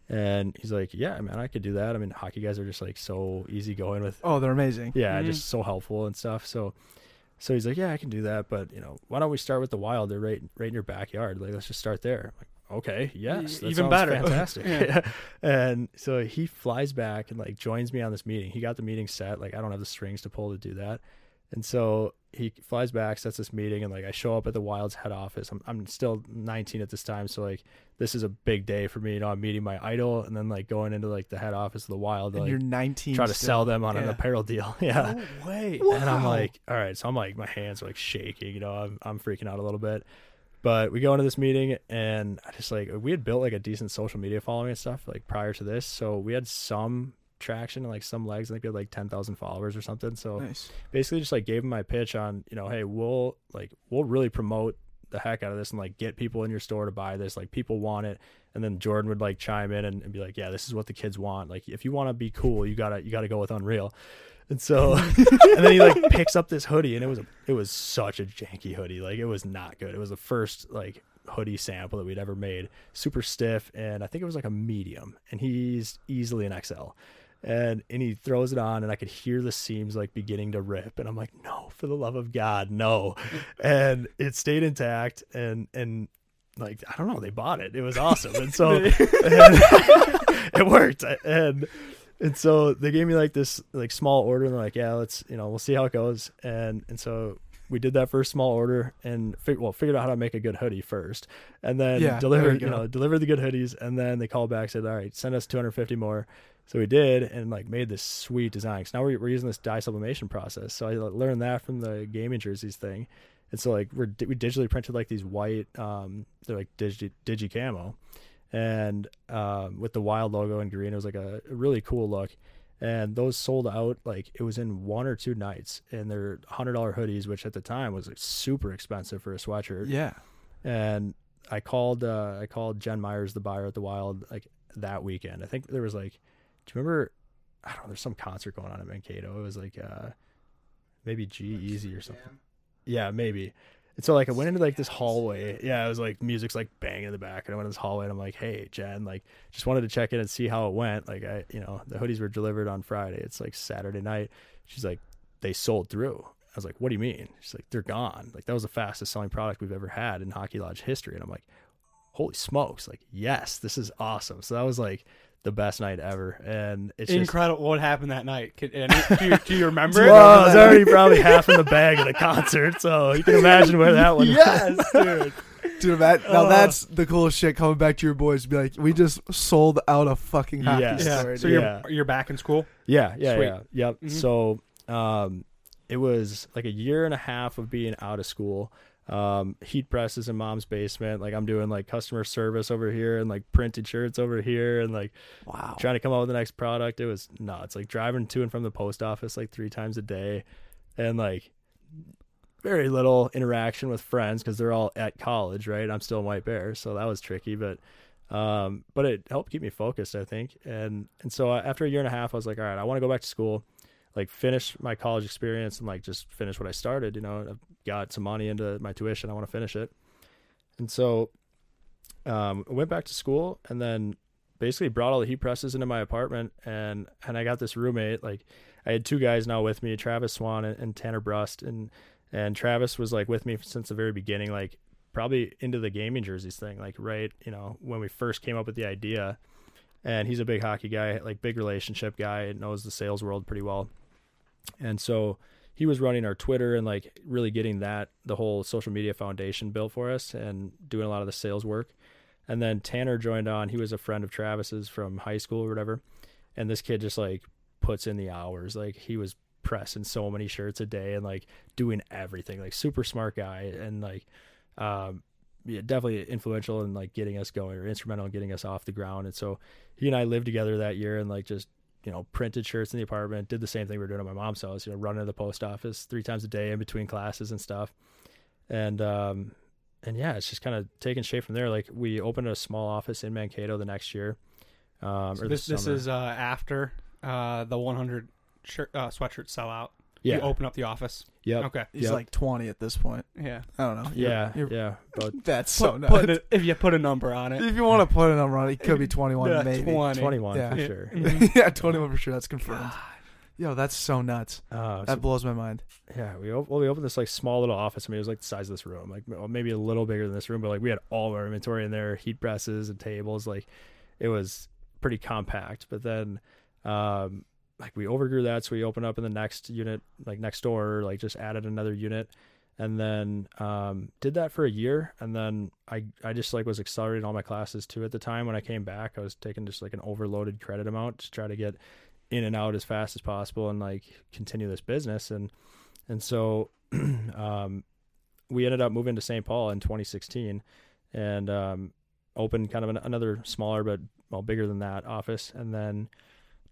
And he's like, "Yeah, man, I could do that. I mean, hockey guys are just like so easygoing with Oh, they're amazing. yeah, Mhm. just so helpful and stuff. So, so he's like, yeah, I can do that, but you know, why don't we start with the wild? They're right, right in your backyard. Like, let's just start there. I'm like, okay, yes, that even better. fantastic. Yeah. and so he flies back and like joins me on this meeting. He got the meeting set. Like, I don't have the strings to pull to do that. And so he flies back, sets this meeting, and like I show up at the Wild's head office. I'm I'm still 19 at this time, so like this is a big day for me. You know, I'm meeting my idol, and then like going into like the head office of the Wild, to, like you're 19. try to still. sell them on an apparel deal. yeah. No way. And I'm like, all right. So I'm like, my hands are like shaking, you know, I'm, I'm freaking out a little bit. But we go into this meeting and I just like, we had built like a decent social media following and stuff like prior to this. So we had some traction and like some legs. I think we had like 10,000 followers or something. So Nice. basically just like gave him my pitch on, you know, hey, we'll like, we'll really promote the heck out of this and like get people in your store to buy this. Like people want it. And then Jordan would like chime in and, and be like, yeah, this is what the kids want. Like if you want to be cool, you gotta, you gotta go with Unreal. And so, and then he like picks up this hoodie and it was, a, it was such a janky hoodie. Like it was not good. It was the first like hoodie sample that we'd ever made super stiff. And I think it was like a medium and he's easily an XL and and he throws it on and i could hear the seams like beginning to rip and i'm like no for the love of god no. And it stayed intact and and like i don't know they bought it. It was awesome. And so and it worked. And and so they gave me like this like small order and they're like yeah let's you know we'll see how it goes. And and so we did that first small order and fig- well figured out how to make a good hoodie first and then Yeah, delivered you you know delivered the good hoodies and then they called back said all right send us 250 more so we did and like made this sweet design. So now we're, we're using this dye sublimation process. So I learned that from the gaming jerseys thing. And so like we're we digitally printed like these white um they're like digi digi camo. and um, with the wild logo in green, it was like a, really cool look. And those sold out like it was in one or two nights, and they're hundred dollar hoodies, which at the time was like super expensive for a sweatshirt Yeah. and I called uh, I called Jen Myers, the buyer at the Wild, like that weekend. I think there was like, do you remember? I don't know. There's some concert going on in Mankato. It was like uh, maybe G-Eazy or something. Yeah, maybe. And so like I went into like this hallway. Yeah, it was like music's like banging in the back, and I went in this hallway, and I'm like, hey Jen, like just wanted to check in and see how it went. Like I, you know, the hoodies were delivered on Friday. It's like Saturday night. She's like, they sold through. I was like, what do you mean? She's like, they're gone. Like that was the fastest selling product we've ever had in Hockey Lodge history. And I'm like, holy smokes! Like yes, this is awesome. So that was like the best night ever, and it's just. Incredible. What happened that night? Can, and do, you, do you remember? it? Well, I was already probably half in the bag of the concert, so you can imagine where that one. yes, dude. Dude, that, now Oh. that's the coolest shit coming back to your boys. Be like, we just sold out a fucking hockey Yes. Yeah. So you're Yeah. you're back in school. Yeah, yeah, Sweet. yeah, yep. Mhm. So, um, it was like a year and a half of being out of school. Um, heat presses in mom's basement. Like I'm doing like customer service over here and like printed shirts over here and like Wow. trying to come up with the next product. It was nuts. Like driving to and from the post office like three times a day, and like very little interaction with friends because they're all at college, right? I'm still in White Bear, so that was tricky, but um, but it helped keep me focused, I think. And and so uh, after a year and a half, I was like, all right, I want to go back to school, like finish my college experience and like just finish what I started. You know, I've got some money into my tuition. I want to finish it, and so um, I went back to school and then basically brought all the heat presses into my apartment and and I got this roommate like I had two guys now with me Travis Swan and, and Tanner Brust and and Travis was like with me since the very beginning like probably into the gaming jerseys thing like right you know when we first came up with the idea and he's a big hockey guy like big relationship guy knows the sales world pretty well and so he was running our Twitter and like really getting that the whole social media foundation built for us and doing a lot of the sales work and then Tanner joined on. He was a friend of Travis's from high school or whatever. And this kid just like puts in the hours. Like he was pressing so many shirts a day and like doing everything. Like super smart guy and like um yeah, definitely influential in like getting us going or instrumental in getting us off the ground. And so he and I lived together that year and like just you know, printed shirts in the apartment, did the same thing we were doing at my mom's house, you know, running to the post office three times a day in between classes and stuff. And um and yeah, it's just kind of taken shape from there. Like we opened a small office in Mankato the next year. Um, So this the this is uh, after uh, the 100 shirt uh, sweatshirt sellout. Yeah, You open up the office. yep, Okay. He's Yep. like 20 at this point. Yeah. I don't know. yeah, You're- yeah. But That's so Put- nuts. put a- if you put a number on it. if you want to put a number on it, it could be 21 Yeah, maybe. 20. twenty-one Yeah. for Yeah. sure. Mhm. yeah, 21 for sure. That's confirmed. Yo, that's so nuts. Uh, That so, blows my mind. yeah, we op- well we opened this like small little office. I mean, it was like the size of this room, like well, maybe a little bigger than this room, but like we had all of our inventory in there, heat presses and tables. Like it was pretty compact. But then, um, like we overgrew that, so we opened up in the next unit, like next door, like just added another unit, and then um, did that for a year, and then I I just like was accelerating all my classes too at the time. When I came back, I was taking just like an overloaded credit amount to try to get in and out as fast as possible and like continue this business and and so um we ended up moving to St. Paul in 2016 and um opened kind of an, another smaller but well bigger than that office and then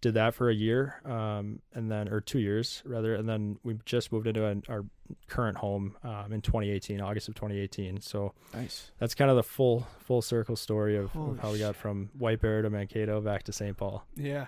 did that for a year um and then or 2 years rather and then we just moved into an, our current home um in 2018 August of 2018 so Nice. that's kind of the full full circle story of, of how we got from White Bear to Mankato back to St. Paul Yeah.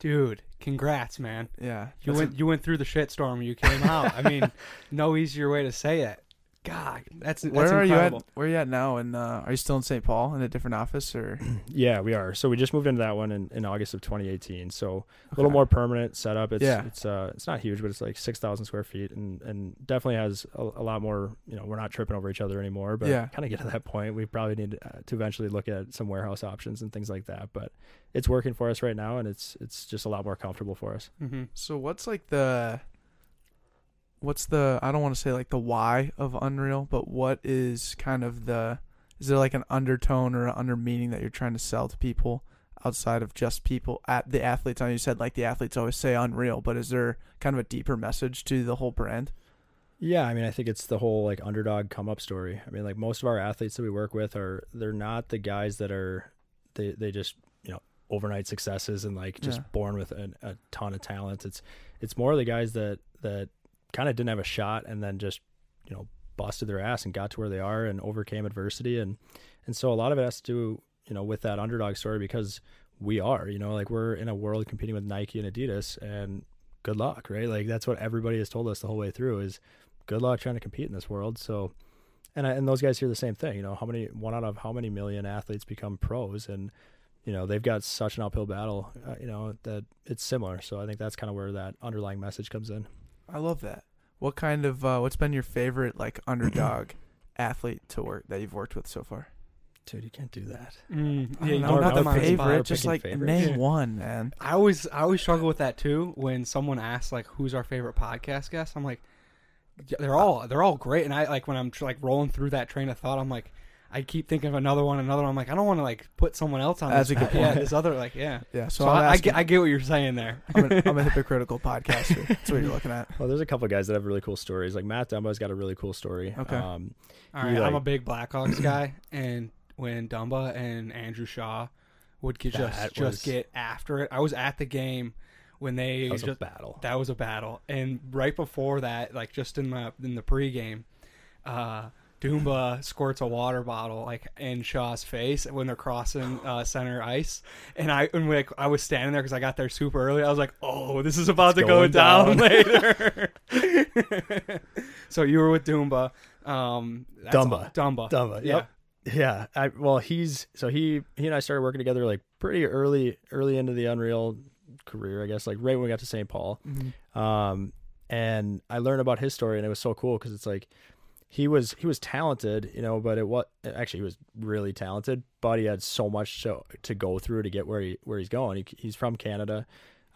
Dude, congrats, man. Yeah. You That's went you went through the shitstorm. You came out. I mean, no easier way to say it. God, that's a- that's where are you at? Where are you at now? And uh, are you still in St. Paul in a different office or? Yeah, we are. So we just moved into that one in, in August of 2018. So a little more permanent setup. It's Yeah. it's uh it's not huge, but it's like six thousand square feet, and and definitely has a, a lot more. You know, we're not tripping over each other anymore. But Yeah. kind of get to that point, we probably need uh, to eventually look at some warehouse options and things like that. But it's working for us right now, and it's it's just a lot more comfortable for us. hmm So what's like the what's the I don't want to say like the why of Unreal, but what is kind of the is there like an undertone or an under meaning that you're trying to sell to people outside of just people at the athletes? I know you said like the athletes always say Unreal, but is there kind of a deeper message to the whole brand? Yeah, I mean, I think it's the whole like underdog come up story. I mean, like most of our athletes that we work with are they're not the guys that are they they just you know overnight successes and like just Yeah. born with an, a ton of talent. It's it's more the guys that that kind of didn't have a shot and then just you know busted their ass and got to where they are and overcame adversity. And and so a lot of it has to do you know with that underdog story because we are you know like we're in a world competing with Nike and Adidas and good luck right? Like that's what everybody has told us the whole way through is good luck trying to compete in this world. So and I, and those guys hear the same thing you know how many one out of how many million athletes become pros and you know they've got such an uphill battle uh, you know that it's similar. So i think that's kind of where that underlying message comes in I love that. What kind of uh, what's been your favorite like underdog athlete to work that you've worked with so far? dude you can't do that Mm, I yeah, don't you know, don't the them on the spot. favorite, just like favorites. name Yeah. one, man. I always I always struggle with that too when someone asks like who's our favorite podcast guest. I'm like they're all they're all great and I like when I'm tr- like rolling through that train of thought I'm like I keep thinking of another one another one I'm like I don't want to like put someone else on That's this a good pa- yeah point. this other like yeah Yeah, so, so, I'm I, I get I get what you're saying there I'm, a, I'm a hypocritical podcaster. That's what you're looking at. well there's a couple of guys that have really cool stories like matt dumba's got a really cool story Okay. um all right You, I'm a big Blackhawks guy and when Dumba and Andrew Shaw would get just That just was- get after it I was at the game when they that was just a battle that was a battle. And right before that, like just in the in the pregame, uh, Doomba squirts a water bottle like in Shaw's face when they're crossing uh, center ice, and I and like I was standing there because I got there super early. I was like, "Oh, this is about It's to go down, down. later." so you were with Doomba, um, Dumba. Dumba, Dumba, yeah. Yeah, I well, he's so he he and I started working together like pretty early early into the Unreal career, I guess, like right when we got to St. Paul. Mm-hmm. Um, and I learned about his story, and it was so cool because it's like he was he was talented, you know, but it was actually he was really talented, but he had so much to to go through to get where he where he's going. He, he's from Canada,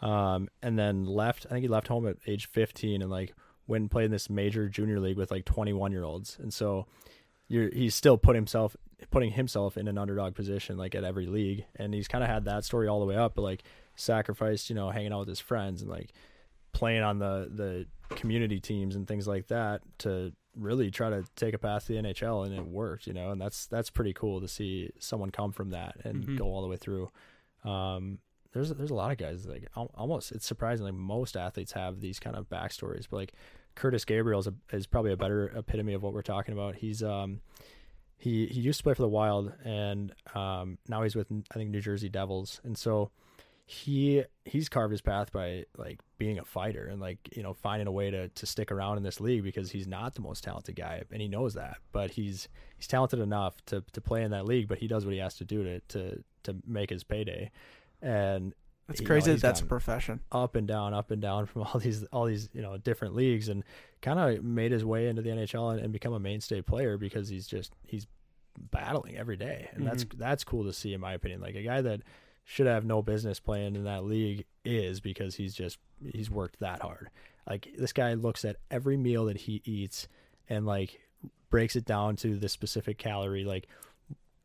um, and then left. I think he left home at age 15 and like went and played in this major junior league with like 21 year olds, and so he's still put himself putting himself in an underdog position like at every league, and he's kind of had that story all the way up, but like sacrificed, you know, hanging out with his friends and like playing on the the community teams and things like that to really try to take a path to the NHL and it worked, you know, and that's that's pretty cool to see someone come from that and Mhm. go all the way through. Um, there's there's a lot of guys like almost it's surprising like most athletes have these kind of backstories, but like Kurtis Gabriel is, a, is probably a better epitome of what we're talking about. He's um he he used to play for the Wild and um now he's with I think New Jersey Devils and so he he's carved his path by like being a fighter and like you know finding a way to to stick around in this league because he's not the most talented guy and he knows that but he's he's talented enough to to play in that league but he does what he has to do to to to make his payday. And It's you know, crazy that that's a profession. up and down up and down from all these all these you know different leagues and kind of made his way into the NHL and, and become a mainstay player because he's just he's battling every day. And mm-hmm. that's that's cool to see in my opinion. Like a guy that should have no business playing in that league is because he's just he's worked that hard. Like this guy looks at every meal that he eats and like breaks it down to the specific calorie. Like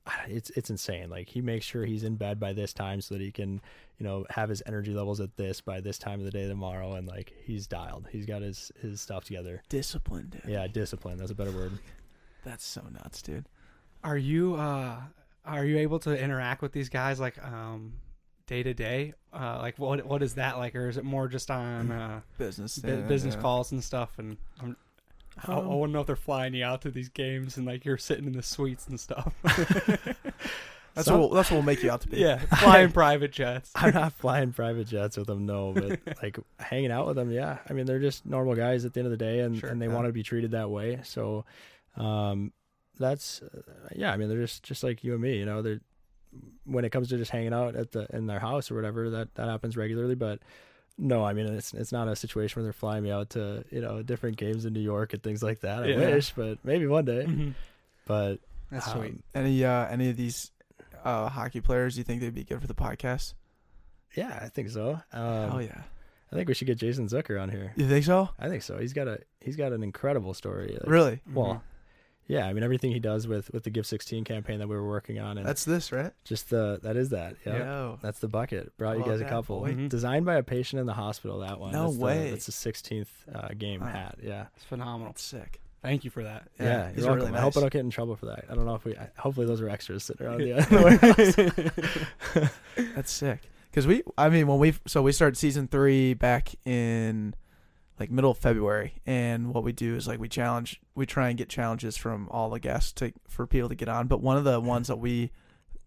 it's it's insane. Like he makes sure he's in bed by this time so that he can you know have his energy levels at this by this time of the day tomorrow. And like he's dialed. He's got his his stuff together. Disciplined, dude. yeah discipline. That's a better word. That's so nuts, dude. Are you uh are you able to interact with these guys like um day to day? Uh like what what is that like or is it more just on uh Business. bu- yeah, business yeah. calls and stuff and I'm, I, I Um, want to know if they're flying you out to these games and like you're sitting in the suites and stuff. That's Some- what that's what will make you out to be. yeah, flying private jets. i'm not flying private jets with them no but like hanging out with them yeah i mean they're just normal guys at the end of the day and, Sure, and they yeah. want to be treated that way so um that's uh, yeah i mean they're just just like you and me you know they're when it comes to just hanging out at the in their house or whatever that that happens regularly but no i mean it's it's not a situation where they're flying me out to you know different games in new york and things like that i Yeah. wish but maybe one day Mhm. but That's um, sweet. Any uh any of these uh hockey players you think they'd be good for the podcast? yeah i think so um, Hell yeah. i think we should get jason zucker on here You think so? i think so he's got a he's got an incredible story like, Really? well yeah i mean everything he does with with the give 16 campaign that we were working on and That's this, right? just the that is that yeah Yo. That's the bucket. Brought you Love guys a couple. boy. Mhm. Designed by a patient in the hospital. That one. No that's way. The, that's the 16th uh, game Wow. hat. Yeah. It's phenomenal. That's sick. Thank you for that. Yeah, Yeah, these you're welcome. really I hope I don't get in trouble for that. I don't know if we. I, hopefully, those are extras sitting around the warehouse. That's sick. Because we, I mean, when we, so we started season three back in like middle of February, and what we do is like we challenge, we try and get challenges from all the guests to for people to get on. But one of the ones that we,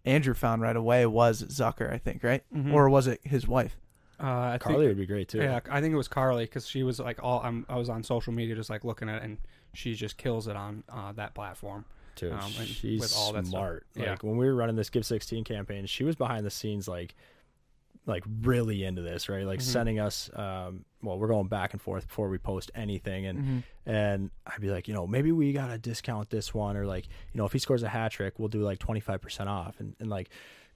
Andrew found right away was Zucker, I think, right? Mhm. Or was it his wife? uh, I Carly think, would be great too. yeah, I think it was Carly because she was like all. I'm, I was on social media just like looking at, it, and she just kills it on uh, that platform. too. Um, She's with all that stuff. smart. Yeah. Like when we were running this Give 16 campaign, she was behind the scenes, like, like really into this, right? Like Mhm. sending us. Um, well, we're going back and forth before we post anything, and Mm-hmm. and I'd be like, you know, maybe we gotta discount this one, or like, you know, if he scores a hat trick, we'll do like 25 percent off, and and like.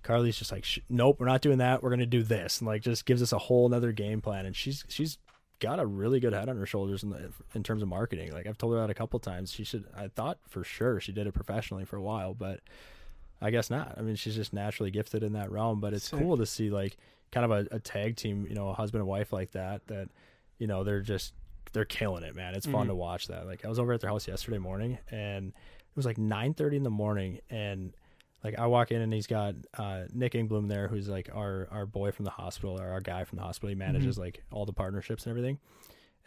Carly's just like, nope, we're not doing that. We're gonna do this, and like, just gives us a whole another game plan. And she's she's got a really good head on her shoulders in the, in terms of marketing. Like I've told her that a couple times. She should. I thought for sure she did it professionally for a while, but I guess not. I mean, she's just naturally gifted in that realm. But it's Sick. cool to see like kind of a, a tag team, you know, a husband and wife like that. That you know they're just they're killing it, man. It's fun Mhm. to watch that. Like I was over at their house yesterday morning, and it was like nine thirty in the morning, and like I walk in and he's got uh, Nick Ingblom there, who's like our our boy from the hospital or our guy from the hospital. He manages like all the partnerships and everything.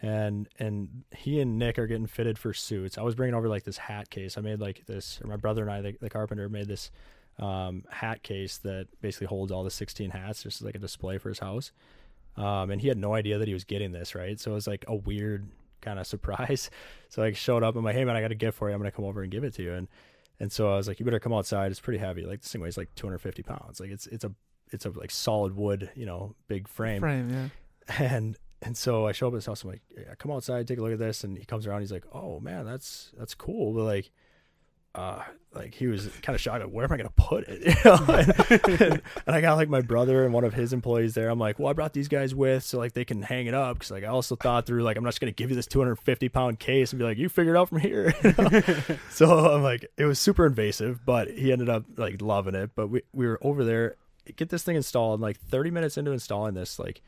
And and he and Nick are getting fitted for suits. I was bringing over like this hat case. I made like this, or my brother and I, the, the carpenter, made this um, hat case that basically holds all the 16 hats, just like a display for his house. Um, and he had no idea that he was getting this, right? So it was like a weird kind of surprise. So I showed up. I'm like, hey man, I got a gift for you. I'm gonna come over and give it to you. And and so I was like, you better come outside. It's pretty heavy. Like this thing weighs like 250 pounds. Like it's it's a it's a like solid wood, you know, big frame. Frame, yeah. And and so I show up at his house. I'm like, yeah, come outside, take a look at this. And he comes around. He's like, oh man, that's that's cool. But like, uh, like he was kind of shocked. Like, Where am I gonna put it? You know? and, and, and I got like my brother and one of his employees there. I'm like, well, I brought these guys with so like they can hang it up because like I also thought through like I'm not just gonna give you this 250 pound case and be like, you figure it out from here. you know? so I'm like, it was super invasive, but he ended up like loving it. But we we were over there, get this thing installed. And, like 30 minutes into installing this, like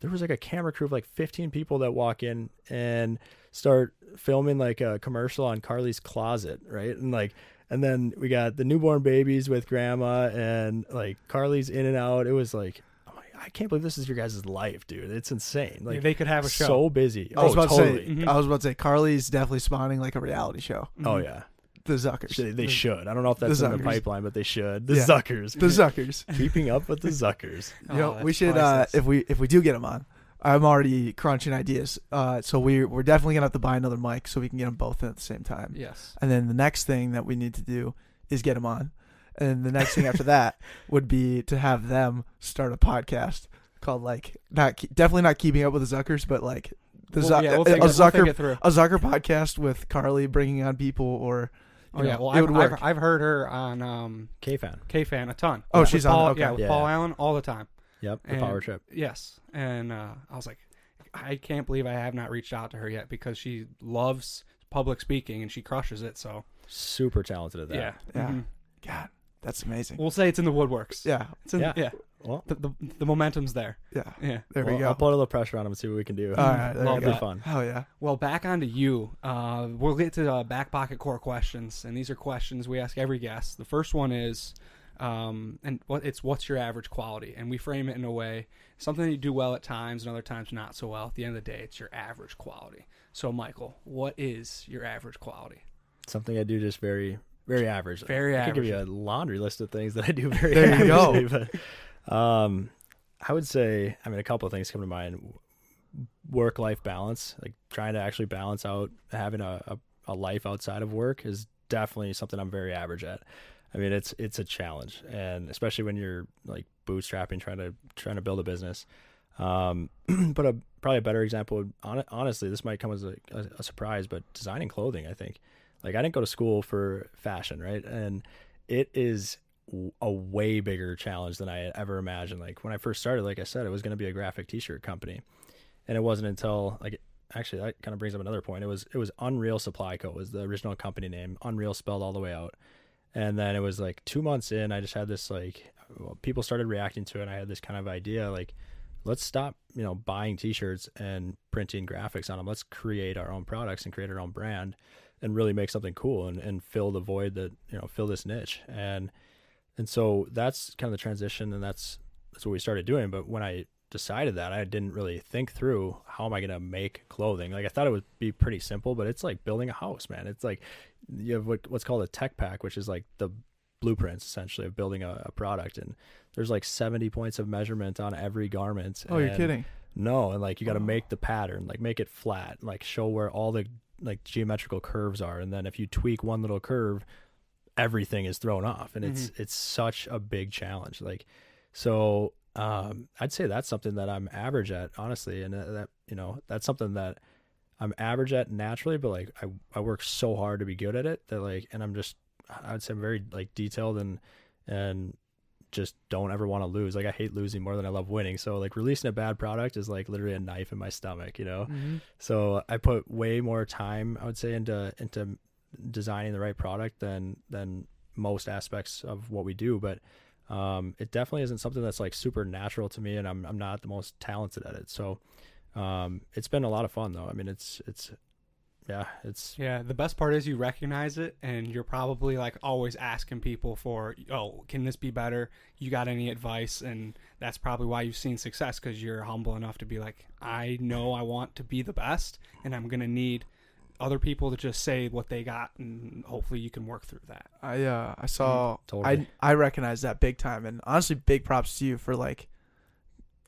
there was like a camera crew of like 15 people that walk in and start filming like a commercial on Carly's closet, right? And like, and then we got the newborn babies with grandma and like Carly's in and out. It was like, I'm like, I can't believe this is your guys' life, dude. It's insane. Like, they could have a show. so busy. I was oh, about totally. to say, Mhm. I was about to say, Carly's definitely spawning like a reality show. Oh yeah, The Zuckers. they, they should. I don't know if that's The in the Zuckers. pipeline, but they should. The Yeah. Zuckers, The Zuckers. keeping up with the Zuckers. Oh, you know, we should uh, if we if we do get them on. I'm already crunching ideas. Uh, so we we're definitely gonna have to buy another mic so we can get them both in at the same time. yes. And then the next thing that we need to do is get them on. And the next thing after that would be to have them start a podcast called like not ke- definitely not keeping up with the Zuckers, but like the Well, Zuck yeah, we'll a, a it- we'll Zucker a Zucker podcast with Carly bringing on people or Oh you yeah, know, well it I've, would work. I've, I've heard her on um, KFAN. K Fan a ton. Oh, With she's on, Paul, okay. Yeah, with Yeah. Paul Allen all the time. Yep, the And- power trip. Yes, and uh, I was like, I can't believe I have not reached out to her yet because she loves public speaking and she crushes it. So Super talented at that. yeah, Yeah. Mhm. God, that's amazing. we'll say it's in the woodworks. Yeah, it's in, Yeah. yeah. Well, The, the the momentum's there. yeah. Yeah. There well, we go. I'll put a little pressure on them and see what we can do. All right, there Love we It'll go. be fun. Hell yeah. Well, back onto you. Uh, we'll get to uh, back pocket core questions, and these are questions we ask every guest. The first one is, um, and what it's what's your average quality, and we frame it in a way something you do well at times and other times not so well. At the end of the day, it's your average quality. So, Michael, what is your average quality? Something I do just very, very average. Very I could give you a laundry list of things that I do very There you go. averagely, But, um, I would say, I mean, a couple of things come to mind. Work life balance, like trying to actually balance out having a, a, a life outside of work is definitely something I'm very average at. I mean, it's it's a challenge, and especially when you're like bootstrapping, trying to trying to build a business. Um, but a probably a better example honestly, this might come as a, a, a surprise, but designing clothing, I think. Like I didn't go to school for fashion, right? And it is a way bigger challenge than I had ever imagined. Like when I first started, like I said, it was going to be a graphic T-shirt company, and it wasn't until like actually that kind of brings up another point. It was it was Unreal Supply Co. was the original company name. Unreal spelled all the way out, and then it was like two months in, I just had this like well, people started reacting to it. and I had this kind of idea like let's stop you know buying T-shirts and printing graphics on them. Let's create our own products and create our own brand. and really make something cool and, and fill the void that you know fill this niche and and so that's kind of the transition and that's that's what we started doing. But when i decided that i didn't really think through how am i going to make clothing. Like i thought it would be pretty simple but it's like building a house man. It's like you have what, what's called a tech pack which is like the blueprints essentially of building a, a product. And there's like 70 points of measurement on every garment. Oh, you're kidding. no, and like you got to make the pattern, like make it flat, like show where all the like geometrical curves are, and then if you tweak one little curve, everything is thrown off, and it's it's such a big challenge. Like, so um, I'd say that's something that I'm average at, honestly, and that, that you know that's something that I'm average at naturally, but like I I work so hard to be good at it that like, and I'm just I would say I'm very like detailed and and just don't ever want to lose. Like I hate losing more than I love winning. So like releasing a bad product is like literally a knife in my stomach, you know. Mm-hmm. So I put way more time, I would say, into into designing the right product than than most aspects of what we do. But um, it definitely isn't something that's like super natural to me, and I'm I'm not the most talented at it. So um, it's been a lot of fun though. I mean, it's it's yeah, it's Yeah, the best part is you recognize it, and you're probably like always asking people for, oh, can this be better? You got any advice? And that's probably why you've seen success because you're humble enough to be like, I know I want to be the best, and I'm gonna need other people to just say what they got, and hopefully you can work through that. I uh I saw totally. I I recognize that big time and honestly big props to you for like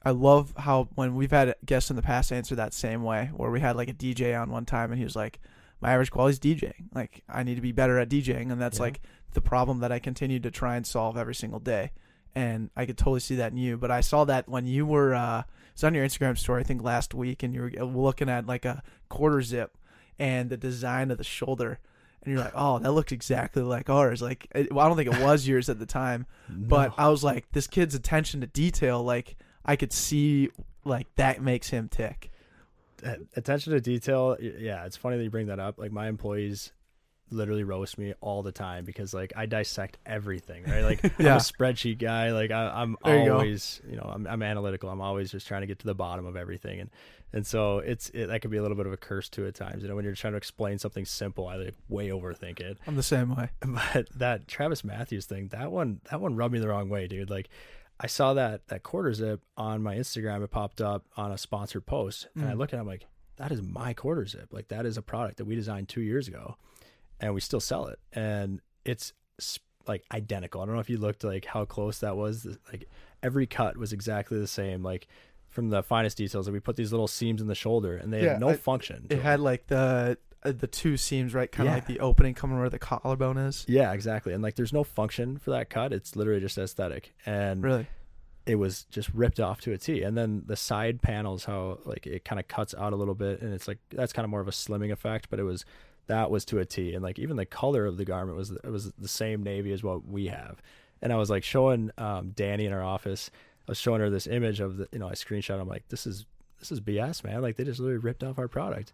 I love how when we've had guests in the past answer that same way where we had like a DJ on one time and he was like my average quality is DJing like I need to be better at DJing and that's Yeah. like the problem that I continue to try and solve every single day and I could totally see that in you but I saw that when you were uh it's on your Instagram story I think last week and you were looking at like a quarter zip and the design of the shoulder and you're like, oh, that looks exactly like ours. Like, it, well, I don't think it was yours at the time, but I was like, this kid's attention to detail, like, I could see, like, that makes him tick. Attention to detail yeah it's funny that you bring that up like my employees literally roast me all the time because like i dissect everything right like i'm a spreadsheet guy like I, go. always you know I'm, I'm analytical i'm always just trying to get to the bottom of everything and and so it's it, that could be a little bit of a curse too at times you know when you're trying to explain something simple i like way overthink it I'm the same way. but that Travis Matthews thing, that one, that one rubbed me the wrong way, dude. Like, I saw that that quarter zip on my Instagram. It popped up on a sponsored post, and I mm. looked at, it, I'm like, that is my quarter zip. Like, that is a product that we designed two years ago, and we still sell it, and it's like identical. I don't know if you looked like how close that was. Like, every cut was exactly the same. Like. From the finest details, like we put these little seams in the shoulder, and they Yeah, had no I- function. It had, like, the uh, the two seams, right? Kind of Yeah. like the opening coming where the collarbone is. Yeah, exactly. And like, there's no function for that cut. It's literally just aesthetic. And Really? it was just ripped off to a T. And then the side panels, how like it kind of cuts out a little bit, and it's like that's kind of more of a slimming effect. But it was that was to a T. And like even the color of the garment was it was the same navy as what we have. And I was like showing um, Danny in our office. I was showing her this image of the you know I screenshot. I'm like, this is this is BS, man. Like they just literally ripped off our product.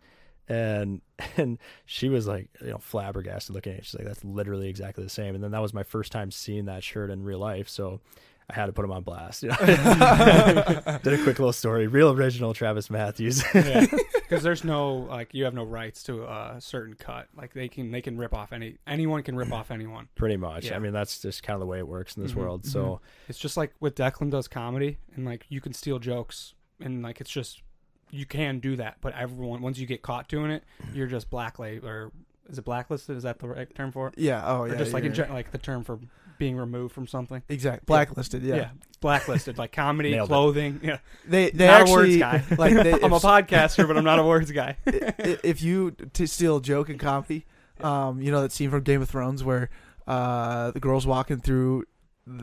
And and she was like, you know, flabbergasted looking at it. She's like, that's literally exactly the same. And then that was my first time seeing that shirt in real life. So I had to put him on blast. You know? Did a quick little story. Real original Travis Matthews. Yeah, because there's no like you have no rights to a certain cut. Like they can they can rip off any anyone can rip off anyone. Pretty much. Yeah. I mean, that's just kind of the way it works in this Mhm, world. So It's just like what Declan does comedy, and like you can steal jokes, and like it's just you can do that. But everyone once you get caught doing it, you're just blacklist or is it blacklisted? Is that the right term for it? Yeah. Oh, or yeah. just like in gen- like the term for being removed from something. exactly blacklisted. Yeah. blacklisted like comedy, Nailed it. clothing. Yeah, They they not actually a words guy. like they, I'm a podcaster, but I'm not a words guy. if you to steal a joke in comedy, um, you know that scene from Game of Thrones where uh the girl's walking through,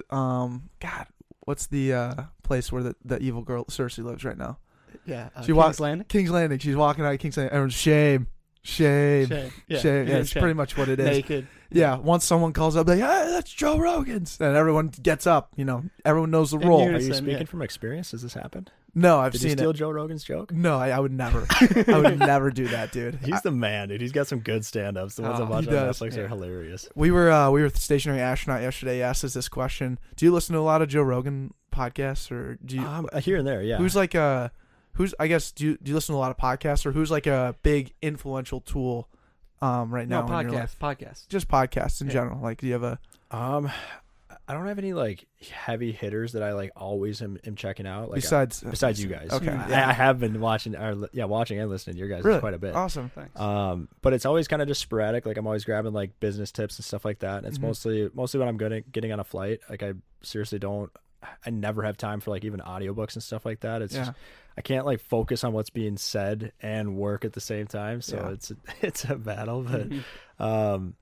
um, God, what's the uh place where the, the evil girl Cersei lives right now? Yeah, uh, She walks- King's Landing. King's Landing. She's walking out of King's Landing. Everyone's shame, shame, Shame. shame. Yeah, it's shame. pretty much what it is. naked. Yeah, once someone calls up, like, hey, that's Joe Rogan's, and everyone gets up. You know, everyone knows the In role. are you speaking yeah. from experience? Has this happened? No, I've Did you seen steal it. Joe Rogan's joke? No, I, I would never. I would never do that, dude. He's I- the man, dude. He's got some good stand-ups. The ones Oh, I watch he on does. Netflix Yeah. are hilarious. we were uh, we were with the stationary astronaut yesterday. He asked us this question: Do you listen to a lot of Joe Rogan podcasts, or do you? Um, here and there, yeah. Who's like a who's? I guess do you, do you listen to a lot of podcasts, or who's like a big influential tool um, right now in your life? podcast. Podcast. Just podcasts in Yeah. general. Like, do you have a? Um, I don't have any like heavy hitters that I like always am, am checking out. Like I- besides besides you guys. Okay. I. I have been watching, or yeah, watching and listening to your guys Really? quite a bit. Awesome. Thanks. Um, but it's always kind of just sporadic. Like I'm always grabbing like business tips and stuff like that. And it's Mhm. mostly mostly when I'm getting getting on a flight. Like I seriously don't. I never have time for like even audiobooks and stuff like that. It's Yeah. just I can't like focus on what's being said and work at the same time. So Yeah. it's it's a battle. But um,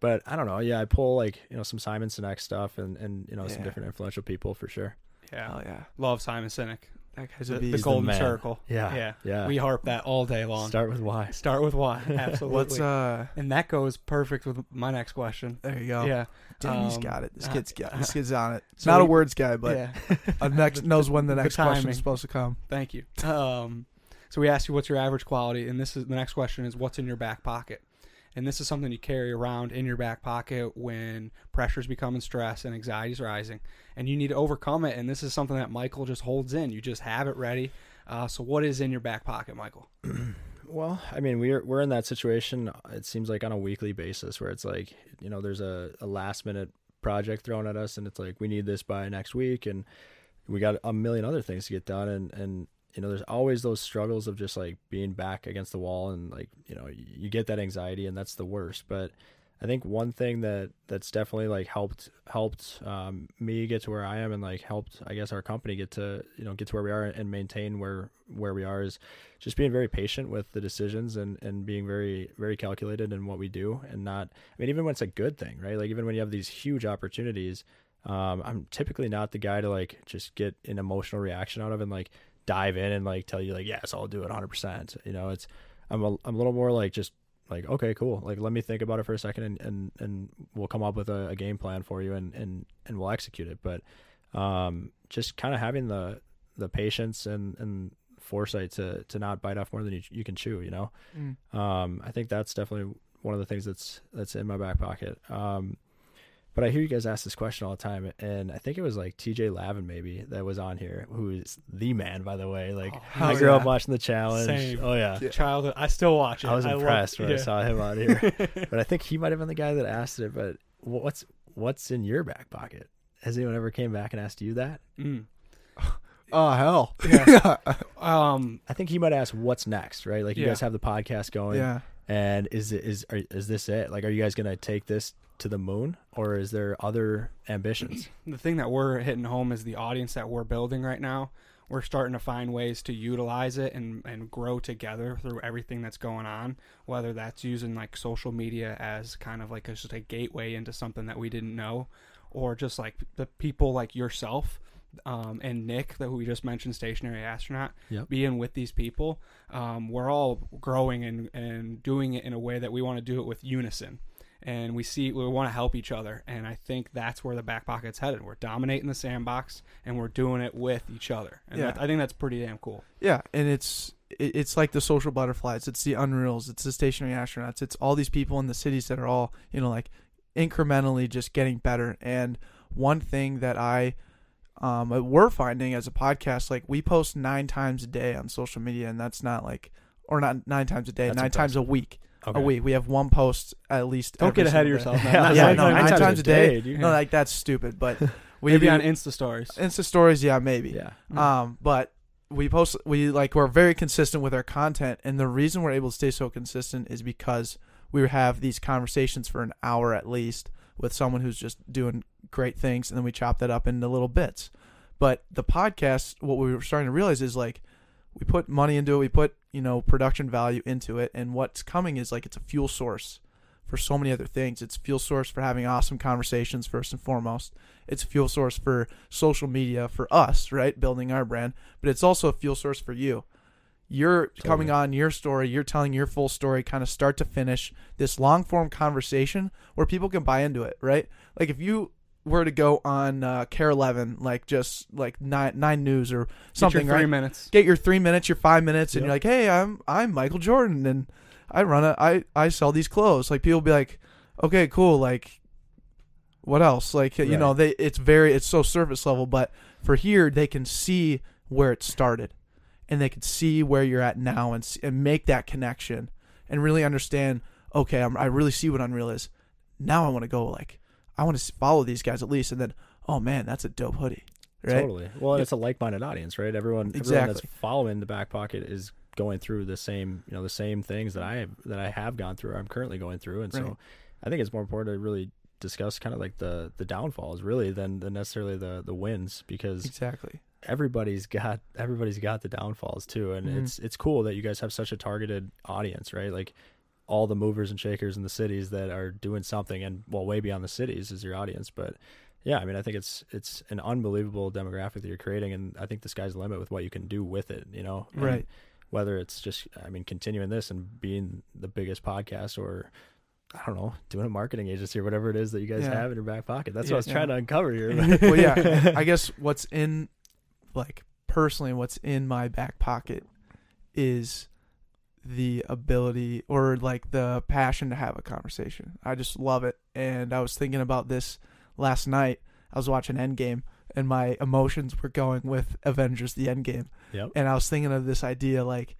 but I don't know. Yeah, I pull like you know some Simon Sinek stuff and and you know some different influential people for sure. yeah. Oh yeah, Love Simon Sinek. That guy's The, a the golden man. circle. Yeah, Yeah. yeah. We harp that all day long. Start with why. Start with why. Absolutely. What's uh? and that goes perfect with my next question. There you go. Yeah. Damn, he's Um, got it. This uh, kid's got. This kid's on it. so Not a we- words guy, but yeah. uh, next knows when the the next question is supposed to come. Thank you. Um, so we asked you what's your average quality, and this is the next question is what's in your back pocket, and this is something you carry around in your back pocket when pressure's becoming stress and anxiety is rising, and you need to overcome it. And this is something that Michael just holds in. You just have it ready. Uh, so what is in your back pocket, Michael? Well, I mean, we're we're in that situation. It seems like on a weekly basis where it's like you know there's a, a last minute project thrown at us, and it's like we need this by next week, and we got a million other things to get done, and and you know there's always those struggles of just like being back against the wall, and like you know you, get that anxiety, and that's the worst. But I think one thing that that's definitely like helped helped um, me get to where I am, and like helped I guess our company get to you know get to where we are and maintain where where we are is just being very patient with the decisions and and being very very calculated in what we do and not I mean even when it's a good thing right like even when you have these huge opportunities um I'm typically not the guy to like just get an emotional reaction out of and like dive in and like tell you like yes I'll do it 100% you know it's I'm a, I'm a little more like just like okay cool. Like let me think about it for a second and and, and we'll come up with a, a game plan for you and and and we'll execute it. But um just kind of having the the patience and and foresight to to not bite off more than you, you can chew you know? Mm. um i think that's definitely one of the things that's that's in my back pocket. Um but i hear you guys ask this question all the time and i think it was like tj lavin maybe that was on here who is the man by the way like Oh, i hell grew up watching the challenge Same. oh yeah Yeah. Childhood. I still watch it. I was love- impressed when I saw him out here. but I think he might have been the guy that asked it. But what's what's in your back pocket? Has anyone ever came back and asked you that? Mm. Oh hell. Yeah. Um. I think he might ask what's next, right? Like you Yeah. guys have the podcast going, yeah. and is it is are, is this it? Like, are you guys gonna take this to the moon, or is there other ambitions? the thing that we're hitting home is the audience that we're building right now. We're starting to find ways to utilize it and, and grow together through everything that's going on, whether that's using like social media as kind of like a, just a gateway into something that we didn't know, or just like the people like yourself um, and Nick that we just mentioned, stationary astronaut, Yep. being with these people. Um, we're all growing and, and doing it in a way that we want to do it with unison and we see we want to help each other and i think that's where the back pocket's headed we're dominating the sandbox and we're doing it with each other and Yeah. that, i think that's pretty damn cool Yeah, and it's it's like the social butterflies. It's the unreals. It's the stationary astronauts. It's all these people in the cities that are all you know like incrementally just getting better. And one thing that I um we're finding as a podcast, like we post nine times a day on social media, and that's not like or not nine times a day, That's nine times a week. Okay. A week. We have one post at least. don't every get ahead of yourself Yeah, man. I was Yeah, like, no, nine times a day. dude. No, like that's stupid. But we maybe do- on insta stories Insta stories, yeah, maybe. Yeah. Um, but we post we like we're very consistent with our content, and the reason we're able to stay so consistent is because we have these conversations for an hour at least with someone who's just doing great things, and then we chop that up into little bits. But the podcast, what we were starting to realize is like we put money into it, we put you know production value into it, and what's coming is like it's a fuel source for so many other things. It's fuel source for having awesome conversations first and foremost. It's a fuel source for social media for us, right? Building our brand, but it's also a fuel source for you. You're coming on your story, you're telling your full story kind of start to finish this long form conversation where people can buy into it, right? Like if you were to go on uh, KARE 11, like just like nine, nine news or Get your something, three right? minutes Get your three minutes, your five minutes, and Yep. you're like, hey, I'm I'm Michael Jordan, and I run a I I sell these clothes. Like people be like, okay, cool, like what else? Like you know, they it's very it's so surface level, but for here they can see where it started, and they can see where you're at now, and s- and make that connection, and really understand. okay, I'm, I really see what Unreal is. Now I want to go like I want to follow these guys at least, and then oh man, that's a dope hoodie, right? Totally. Well, Yeah. it's a like-minded audience, right? Everyone, everyone that's Exactly. following the back pocket is going through the same, you know, the same things that I have, that I have gone through. or I'm currently going through, and Right. so I think it's more important to really discuss kind of like the the downfalls, really, than than necessarily the the wins, because Exactly. everybody's got everybody's got the downfalls too, and Mhm. it's it's cool that you guys have such a targeted audience, right? Like all the movers and shakers in the cities that are doing something, and well, way beyond the cities is your audience, but. Yeah, I mean, I think it's it's an unbelievable demographic that you're creating, and I think the sky's the limit with what you can do with it. You know, And Right. Whether it's just, I mean, continuing this and being the biggest podcast, or I don't know, doing a marketing agency or whatever it is that you guys Yeah. have in your back pocket. That's Yeah. what I was Yeah. trying to uncover here. well, yeah. I guess what's in, like, personally, what's in my back pocket is the ability or like the passion to have a conversation. I just love it. And I was thinking about this last night. I was watching Endgame and my emotions were going with Avengers the Endgame. Yep. And I was thinking of this idea like,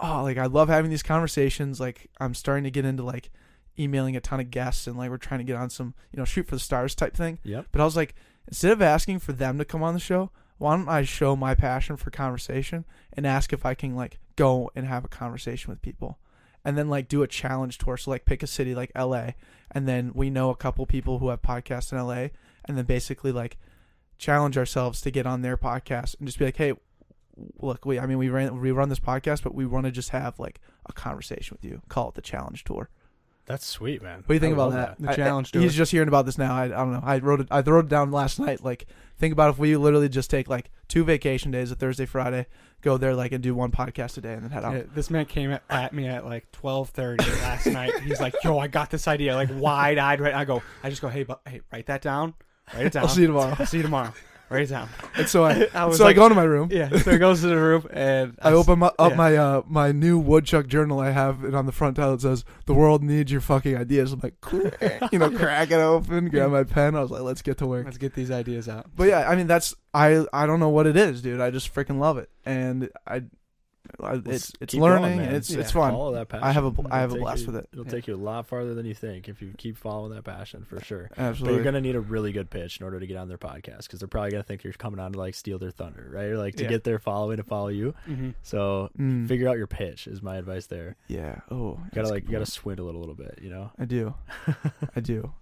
oh, like I love having these conversations. Like I'm starting to get into like emailing a ton of guests and like we're trying to get on some, you know, shoot for the stars type thing. Yep. But I was like, instead of asking for them to come on the show, why don't I show my passion for conversation and ask if I can like go and have a conversation with people, and then like do a challenge tour. So like pick a city like L.A. and then we know a couple people who have podcasts in L.A. and then basically like challenge ourselves to get on their podcast and just be like, hey, look, we I mean we ran we run this podcast, but we want to just have like a conversation with you. Call it the challenge tour. That's sweet, man. What do you think I about love that? The I- challenge I, He's tour. just hearing about this now. I, I don't know. I wrote it. I wrote it down last night. Like, think about if we literally just take like two vacation days, a Thursday, Friday, go there like and do one podcast a day, and then head out. Yeah, this man came at, at me at like twelve thirty last night. He's like, "Yo, I got this idea." Like wide eyed. Right? I go. I just go. Hey, but hey, write that down. Write it down. I'll see you tomorrow. I'll see you tomorrow. It down. and so I, I was so like- I go into my room. Yeah. So he goes to the room and I open my, up yeah. my uh my new woodchuck journal I have, and on the front title it says "The world needs your fucking ideas." I'm like, you know, crack it open, grab my pen. I was like, let's get to work. Let's get these ideas out. But yeah, I mean that's I I don't know what it is, dude. I just freaking love it, and I, I Well, it's it's keep going, learning. it's Yeah. it's fun. Follow that passion. I have a It'll have a blast you- with it. It'll Yeah. take you a lot farther than you think if you keep following that passion for sure. But Absolutely. you're gonna need a really good pitch in order to get on their podcast because they're probably gonna think you're coming on to like steal their thunder, right? Or like to Yeah. get their following to follow you. Mm-hmm. So Mm, figure out your pitch is my advice there. yeah. Oh, You gotta like you gotta point. swindle it a little bit, you know. I do. I do.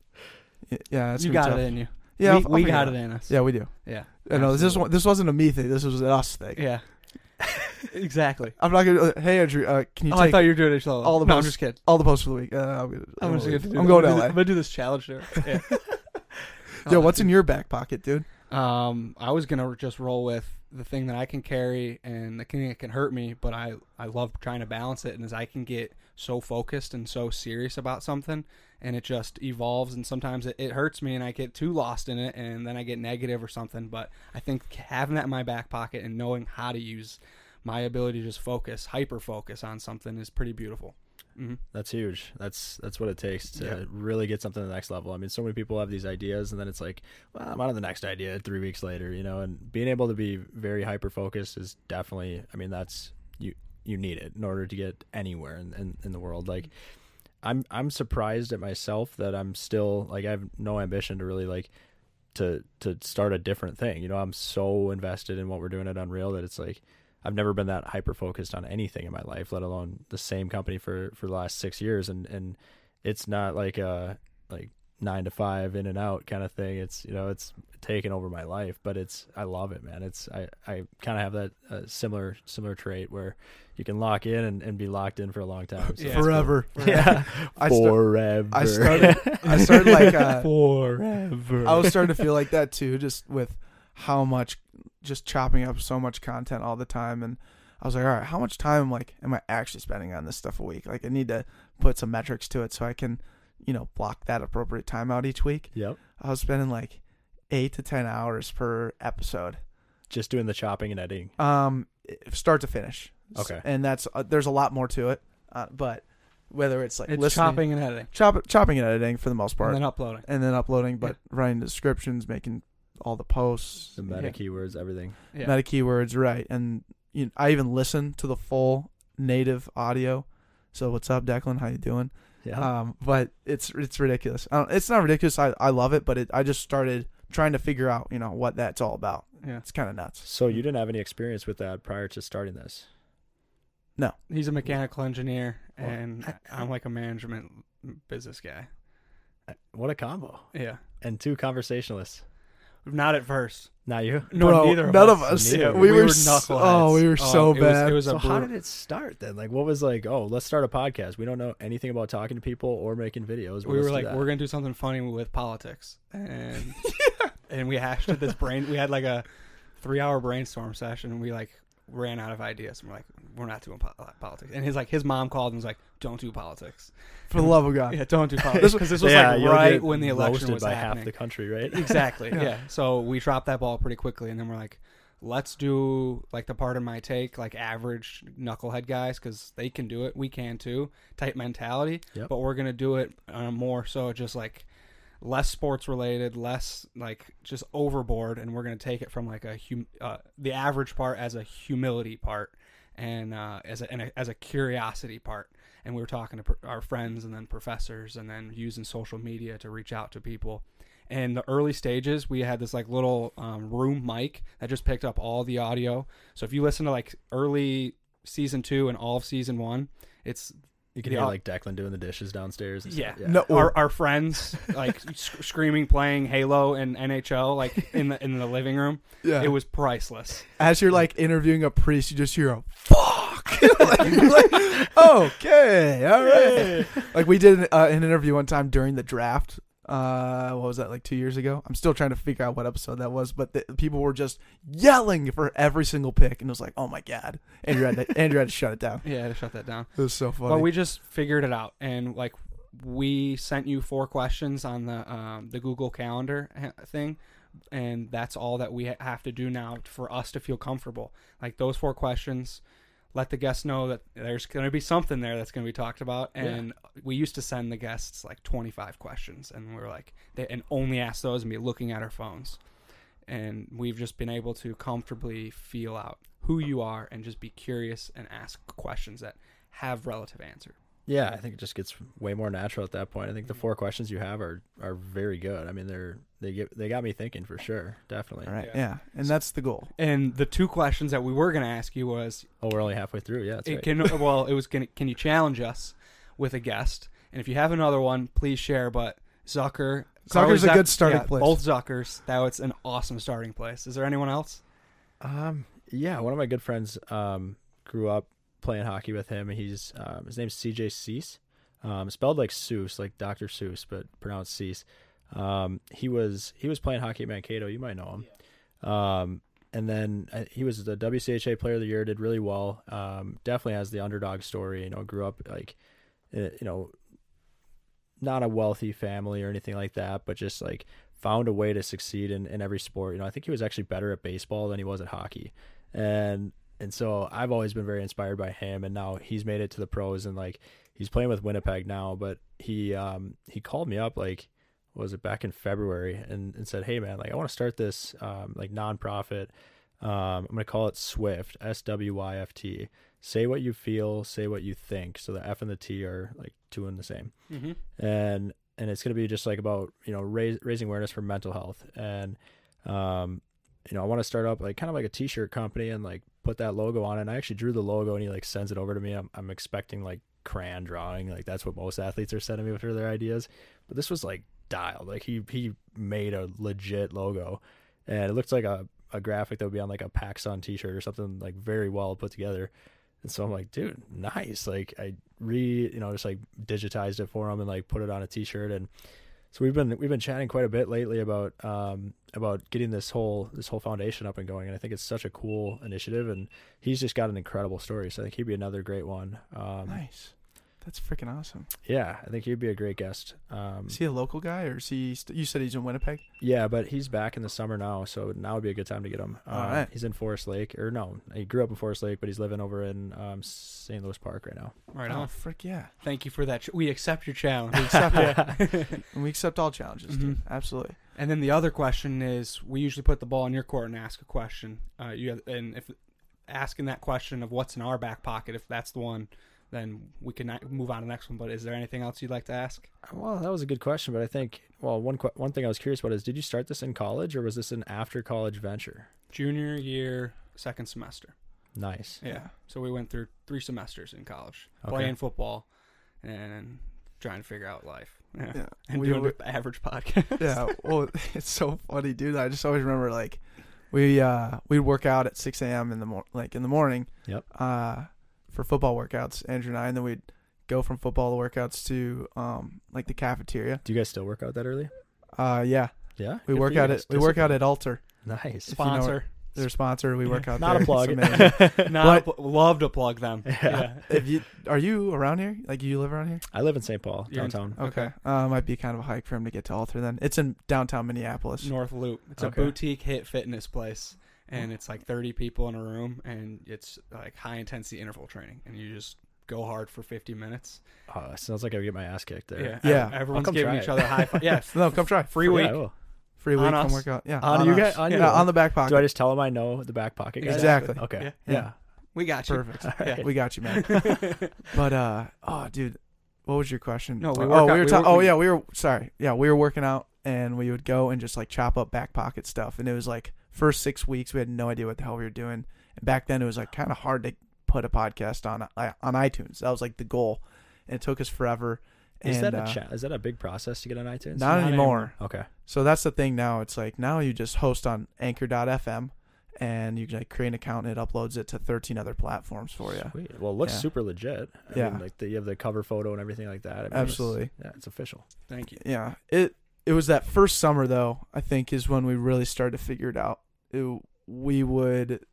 Y- Yeah, that's you got be it in you. Yeah, we, I'll- I'll we got it it in us. Yeah, we do. Yeah. I know this is this wasn't a me thing. This was an us thing. Yeah. exactly. I'm not gonna. Uh, hey, Andrew, uh, can you Oh, I thought you were doing it solo. all the no, I'm just kidding. all the posts for the week? Uh, I'm gonna. I'm just gonna do, I'm going to I'm LA. I'm gonna do this challenge there. Yeah. Yo, what's in your back pocket, dude? Um, I was gonna just roll with the thing that I can carry and the thing that can hurt me, but I I love trying to balance it, and as I can get so focused and so serious about something, and it just evolves, and sometimes it, it hurts me, and I get too lost in it, and then I get negative or something. But I think having that in my back pocket and knowing how to use my ability to just focus, hyper focus on something is pretty beautiful. hmm That's huge. That's that's what it takes to Yeah. really get something to the next level. I mean, so many people have these ideas, and then it's like, well, I'm on to the next idea three weeks later, you know. And being able to be very hyper focused is definitely. I mean, that's you you need it in order to get anywhere in, in, in the world. Like, I'm I'm surprised at myself that I'm still like I have no ambition to really like to to start a different thing. You know, I'm so invested in what we're doing at Unreal that it's like I've never been that hyper focused on anything in my life, let alone the same company for for the last six years. And and it's not like a like nine to five in and out kind of thing. It's you know it's taken over my life, but it's I love it, man. It's I I kind of have that uh, similar similar trait where you can lock in and, and be locked in for a long time. So Yeah. it's cool. Forever. Yeah, I forever. I started. I started like. Uh, forever. I was starting to feel like that too, just with how much, just chopping up so much content all the time, and I was like, all right, how much time like am I actually spending on this stuff a week? Like, I need to put some metrics to it so I can, you know, block that appropriate time out each week. Yep. I was spending like eight to ten hours per episode, Just doing the chopping and editing. um, start to finish. Okay. and that's uh, there's a lot more to it, uh, but whether it's like It's listening, chopping and editing, chop, chopping and editing for the most part, and then uploading. and then uploading, but writing descriptions, making all the posts, The meta Yeah. keywords, everything. Yeah. meta keywords, right? And you know, I even listen to the full native audio. So what's up, Declan? How you doing? Yeah. Um, but it's it's ridiculous. I don't, it's not ridiculous. I, I love it, but it, I just started trying to figure out you know what that's all about. Yeah. It's kind of nuts. so you didn't have any experience with that prior to starting this. No. He's a mechanical engineer, Well, and I- I'm like a management business guy. What a combo. Yeah, And two conversationalists. not at first. Not you. No, Bro, neither of none us. of us. Neither. We, We were, were s- knuckleheads. oh, we were Oh, so it was- bad. it was So how did it start then? Like, what was like? Oh, let's start a podcast. We don't know anything about talking to people or making videos. we were like, that. we're gonna do something funny with politics, and and we hashed at this brain. We had like a three-hour brainstorm session, and we like ran out of ideas. And we're like, we're not doing po- politics. And his like his mom called and was like, don't do politics. For the love of God. Yeah, don't do politics because this was Yeah, like you'll right get when the election roasted was by happening. half the country, right? exactly. Yeah. yeah. So we dropped that ball pretty quickly, and then we're like, let's do like the part of my take, like average knucklehead guys, because they can do it, we can too. Type mentality, Yep. but we're gonna do it uh, more so just like less sports related, less like just overboard, and we're gonna take it from like a hum- uh, the average part as a humility part, and uh, as a, and a as a curiosity part. And we were talking to pr- our friends and then professors, and then using social media to reach out to people in the early stages we had this like little um, room mic that just picked up all the audio so if you listen to like early season two and all of season one it's You can Yeah. hear like Declan doing the dishes downstairs. And yeah, stuff. No, our, our friends like sc- screaming playing halo and nhl like in the in the living room Yeah. it was priceless As you're like interviewing a priest, you just hear a fuck. like, like, okay, all right. Like we did uh, an interview one time during the draft. Uh, what was that like two years ago? I'm still trying to figure out what episode that was, but the, people were just yelling for every single pick, and it was like, oh my god. Andrew had to, Andrew had to shut it down. yeah I had to shut that down It was so funny. But we just figured it out, and like we sent you four questions on the um, the Google Calendar thing, and that's all that we have to do now for us to feel comfortable. Like those four questions, let the guests know that there's going to be something there that's going to be talked about. And we used to send the guests like 25 questions, and we are like, they, and only ask those and be looking at our phones. And we've just been able to comfortably feel out who you are and just be curious and ask questions that have relative answer. Yeah, I think it just gets way more natural at that point. I think the four questions you have are are very good. I mean, they're they get they got me thinking for sure, definitely. all right, Yeah. yeah. and that's the goal. And the two questions that we were going to ask you was, Oh, we're only halfway through. Yeah, that's it right. can well, it was can can you challenge us with a guest? And if you have another one, please share. But Zucker, Zucker's a good starting yeah, place. Both Zuckers, that was an awesome starting place. Is there anyone else? Um, yeah, one of my good friends um grew up playing hockey with him. He's um, his name's CJ Suess, um, spelled like Seuss, like Dr. Seuss, but pronounced Cease. Um, he was he was playing hockey at Mankato. You might know him. Um, and then uh, he was the WCHA Player of the Year. Did really well. Um, definitely has the underdog story. You know, grew up like, uh, you know, not a wealthy family or anything like that, but just like found a way to succeed in, in every sport. You know, I think he was actually better at baseball than he was at hockey. And and so I've always been very inspired by him and now he's made it to the pros and like he's playing with Winnipeg now, but he um he called me up like was it back in February and, and said, Hey man, like I want to start this um like nonprofit. Um I'm gonna call it Swift, S W Y F T. Say what you feel, say what you think. So the F and the T are like two and the same Mm-hmm. and and it's going to be just like about you know raise, raising awareness for mental health and um you know i want to start up like kind of like a t-shirt company and like put that logo on and i actually drew the logo and he like sends it over to me i'm, I'm expecting like crayon drawing like that's what most athletes are sending me for their ideas but this was like dialed like he he made a legit logo and it looks like a, a graphic that would be on like a paxson t-shirt or something like very well put together and so I'm like, dude, nice. Like I re, you know, just like digitized it for him and like put it on a t-shirt. And so we've been, we've been chatting quite a bit lately about, um, about getting this whole, this whole foundation up and going. And I think it's such a cool initiative and he's just got an incredible story. So I think he'd be another great one. Um, Nice. That's freaking awesome. yeah, I think he'd be a great guest. Um, Is he a local guy, or is he? St- you said he's in Winnipeg. yeah, but he's back in the summer now. So now would be a good time to get him. All Uh, right. He's in Forest Lake or no, he grew up in Forest Lake, but he's living over in, um, St. Louis Park right now. Right oh, on. frick yeah. Thank you for that. ch- We accept your challenge. We accept it. and we accept all challenges. Dude. Mhm. Absolutely. And then the other question is, we usually put the ball in your court and ask a question. Uh, you have, and if asking that question of what's in our back pocket, if that's the one, then we can move on to the next one. But is there anything else you'd like to ask? Well, that was a good question, but I think well, one que- one thing I was curious about is did you start this in college or was this an after college venture? Junior year, second semester. Nice. Yeah. So we went through three semesters in college, Okay. playing football, and trying to figure out life. Yeah. Yeah. And We doing were- the average podcast. yeah. Well, it's so funny, dude. I just always remember like we uh we'd work out at 6 a.m. in the mor- like in the morning. Yep. Uh, for football workouts, Andrew and I, and then we'd go from football workouts to um like the cafeteria. Do you guys still work out that early? Uh, yeah. Yeah. We Good work out guys. at we work out at Alter. Nice. you know Sponsor. Their sponsor. We work out Not there. a plug. It's amazing. Not a pl- love to plug them. Yeah. if you are you around here? Like you live around here? I live in St. Paul, You're in- downtown. Okay. Uh, might be kind of a hike for him to get to Alter. Then it's in downtown Minneapolis. North Loop. It's Okay. a boutique HIIT fitness place, and it's like 30 people in a room, and it's like high intensity interval training, and you just go hard for 50 minutes. Oh, it sounds like I would get my ass kicked there. Yeah, Yeah. ev- everyone's come giving each it. other high five. Yeah, No, come try. free Yeah, week. I will. Free On week. us. Come work out. Yeah. On you us. guys- on yeah, you. on the back pocket. Do I just tell them I know the back pocket guys? Exactly. Okay. Yeah. Yeah. Yeah. We got you. Perfect. All right. We got you, man. but uh, oh, dude, what was your question? No, we oh, work we were. we ta- work- oh, yeah, we were. Sorry, yeah, we were working out, and we would go and just like chop up back pocket stuff, and it was like first six weeks we had no idea what the hell we were doing, and back then it was like kind of hard to put a podcast on on iTunes. That was like the goal, and it took us forever. Is and, that a uh, cha- is that a big process to get on iTunes? Not, Not anymore. Okay. So that's the thing now. It's like now you just host on Anchor.fm, and you can like create an account, and it uploads it to 13 other platforms for you. Sweet. Well, it looks Yeah. super legit. I Yeah. Mean, like the, you have the cover photo and everything like that. I mean, it's- Absolutely. Yeah, it's official. Thank you. yeah it it was that first summer though i think is when we really started to figure it out we would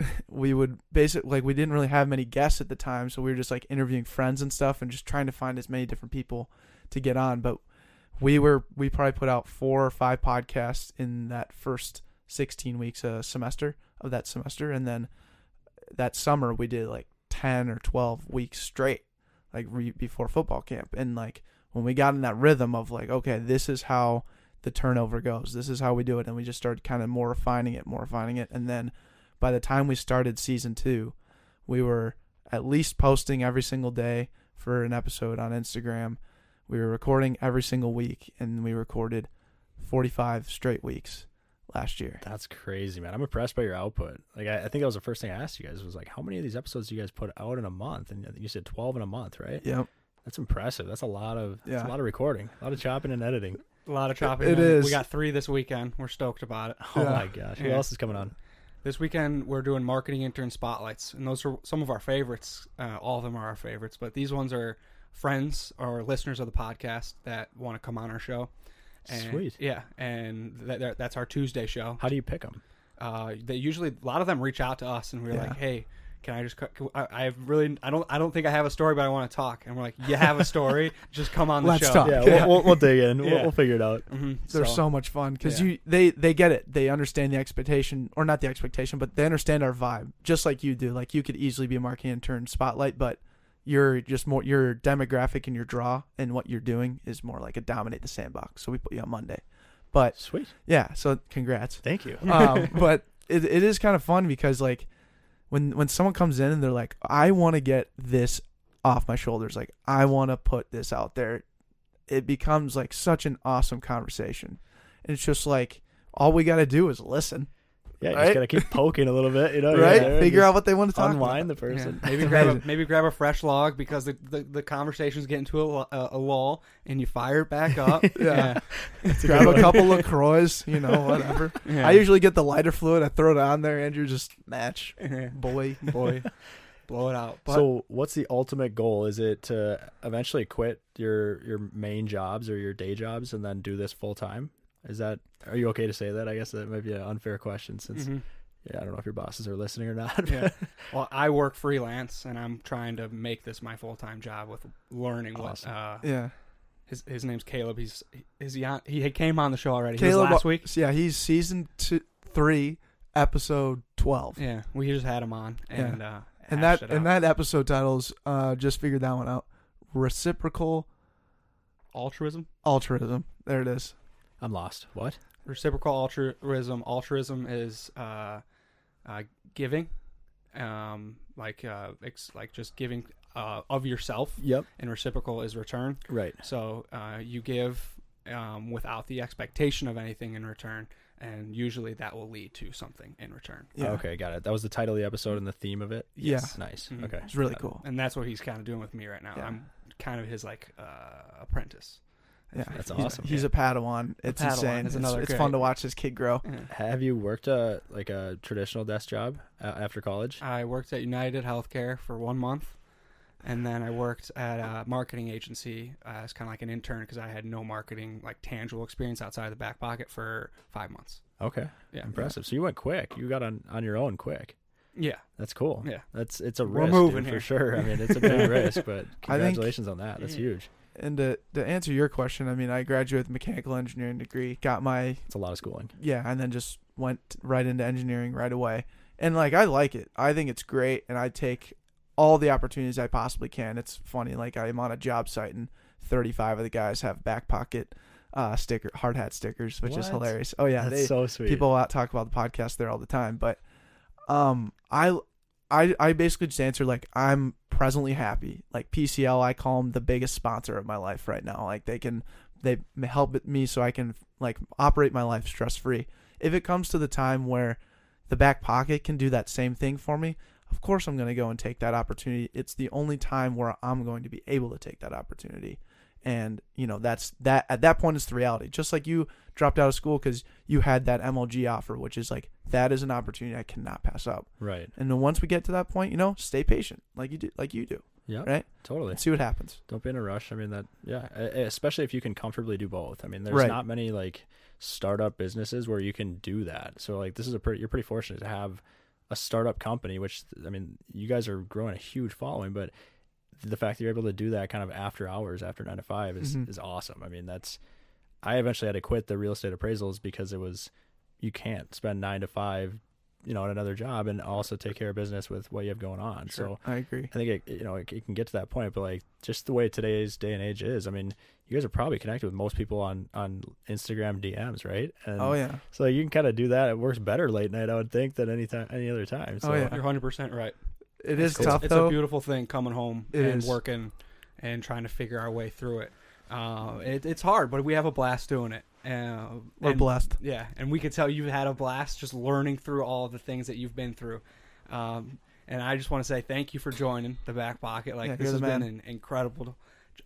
we would basically like we didn't really have many guests at the time so we were just like interviewing friends and stuff and just trying to find as many different people to get on but we were we probably put out four or five podcasts in that first 16 weeks a semester of that semester and then that summer we did like 10 or 12 weeks straight like re- before football camp and like when we got in that rhythm of like okay this is how the turnover goes this is how we do it and we just started kind of more refining it more refining it and then by the time we started season two we were at least posting every single day for an episode on instagram we were recording every single week and we recorded 45 straight weeks last year That's crazy, man. I'm impressed by your output. Like, I, I think that was the first thing I asked you guys was like, how many of these episodes do you guys put out in a month? And you said 12 in a month, right? yep That's impressive. That's a lot of that's Yeah. a lot of recording, a lot of chopping and editing. A lot of chopping. It and. We got three this weekend. We're stoked about it. Oh Yeah. my gosh, who Yeah. else is coming on? This weekend we're doing marketing intern spotlights, and those are some of our favorites. Uh, all of them are our favorites, but these ones are friends or listeners of the podcast that want to come on our show. And, Sweet. Yeah, and that, that- that's our Tuesday show. How do you pick them? Uh, they usually a lot of them reach out to us, and we're Yeah. like, "Hey, can I just? co- can- I, I really, I don't, I don't think I have a story, but I want to talk." And we're like, "You have a story? just come on the Let's show." talk. Yeah, Yeah. We'll, we'll, we'll dig in. We'll, we'll figure it out. hmm they're so, much fun because yeah. you they they get it they understand the expectation or not the expectation but they understand our vibe just like you do like you could easily be a marketing intern spotlight but you're just more your demographic and your draw and what you're doing is more like a dominate the sandbox so we put you on monday but Sweet. yeah so congrats Thank you. um, but it, it is kind of fun because like when when someone comes in and they're like i want to get this off my shoulders. Like i want to put this out there. It becomes like such an awesome conversation. And it's just like all we got to do is listen Yeah, you Right? just gotta keep poking a little bit, you know. right yeah, figure out what they want to talk about. unwind about. the Yeah, person. maybe grab a, maybe grab a fresh log because the, the, the conversation's getting to a, lu- a, a lull and you fire it back up. Yeah. yeah. grab a couple of croix you know whatever Yeah. i usually get the lighter fluid i throw it on there andrew just match boy boy, blow it out. But so, what's the ultimate goal? Is it to eventually quit your your main jobs or your day jobs and then do this full time? Is that are you okay to say that? I guess that might be an unfair question since Mhm. yeah, I don't know if your bosses are listening or not. yeah. Well, I work freelance and I'm trying to make this my full time job with learning what. Uh, yeah his his name's Caleb. He's is he on? He came on the show already. He was Caleb last week. yeah he's season two, three episode 12 Yeah, we just had him on and uh, and that and that episode titles uh just figured that one out reciprocal altruism, altruism there it is I'm lost. What? reciprocal altruism. Altruism is uh, uh, giving, um, like uh, ex- like just giving uh, of yourself, Yep. and reciprocal is return. Right. So uh, you give um, without the expectation of anything in return, and usually that will lead to something in return. Yeah. Okay, got it. That was the title of the episode and the theme of it. Yeah. Nice. Mhm. Okay. It's really cool. and that's what he's kind of doing with me right now. Yeah. I'm kind of his like uh, apprentice. Yeah, That's he's, awesome. He's a Padawan. It's Padawan insane. It's, another it's great- fun to watch this kid grow. Have you worked a like a traditional desk job uh, after college? I worked at United Healthcare for one month, and then I worked at a marketing agency uh, as kind of like an intern because I had no marketing like tangible experience outside of the back pocket for five months. Okay. Yeah, Impressive. So you went quick. You got on on your own quick. yeah, That's cool. yeah. That's it's a We're risk moving dude, for sure. I mean, it's a big risk, but I think- congratulations on that. That's Yeah. huge. And to, to answer your question, I mean, I graduated with a mechanical engineering degree, got my It's a lot of schooling. yeah, and then just went right into engineering right away. And like I like it. I think it's great and I take all the opportunities I possibly can. It's funny like I'm on a job site and 35 of the guys have back pocket uh sticker hard hat stickers, which is What? hilarious. Oh yeah, That's they so sweet. people out talk about the podcast there all the time, but um I I I basically just answer like I'm presently happy. Like PCL I call them the biggest sponsor of my life right now. Like they can they help me so I can like operate my life stress free. If it comes to the time where the back pocket can do that same thing for me, of course I'm going to go and take that opportunity. It's the only time where I'm going to be able to take that opportunity. And, you know, that's that at that point it's the reality. Just like you dropped out of school cuz you had that MLG offer, which is like that is an opportunity I cannot pass up. right. And then once we get to that point, you know, stay patient like you do like you do. Yeah. Right? Totally. And see what happens. Don't be in a rush. I mean that. Yeah. Especially if you can comfortably do both. I mean, there's Right. not many like startup businesses where you can do that. So like this is a pretty. You're pretty fortunate to have a startup company, which I mean, you guys are growing a huge following, but the fact that you're able to do that kind of after hours, after nine to five, is Mhm. is awesome. I mean, that's. I eventually had to quit the real estate appraisals because it was, you can't spend nine to five, you know, at another job and also take care of business with what you have going on. So I agree. I think it, you know it, it can get to that point, but like just the way today's day and age is, I mean, you guys are probably connected with most people on on Instagram DMs, right? And Oh yeah. So you can kind of do that. It works better late night, I would think, than any time any other time. So, Oh, yeah. You're 100 percent right. It is it's, tough It's though. a beautiful thing coming home It and is. working and trying to figure our way through it. Uh, it. It's hard, but we have a blast doing it. Uh, We're and- blessed. Yeah, and we could tell you've had a blast just learning through all the things that you've been through. Um, and I just want to say thank you for joining the back pocket. Like Yeah, this has the been an incredible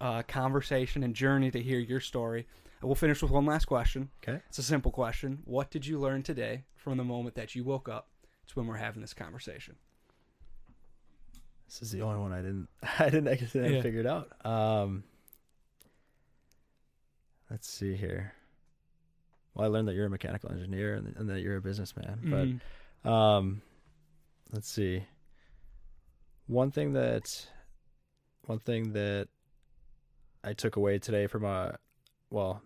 uh, conversation and journey to hear your story. And we'll finish with one last question. Okay. It's a simple question. What did you learn today from the moment that you woke up to when we're having this conversation? This is the only one I didn't I didn't didn't Yeah. figure it out. Um, let's see here. Well, I learned that you're a mechanical engineer and, and that you're a businessman, but Mhm. Um, let's see. One thing that, one thing that I took away today from a, well,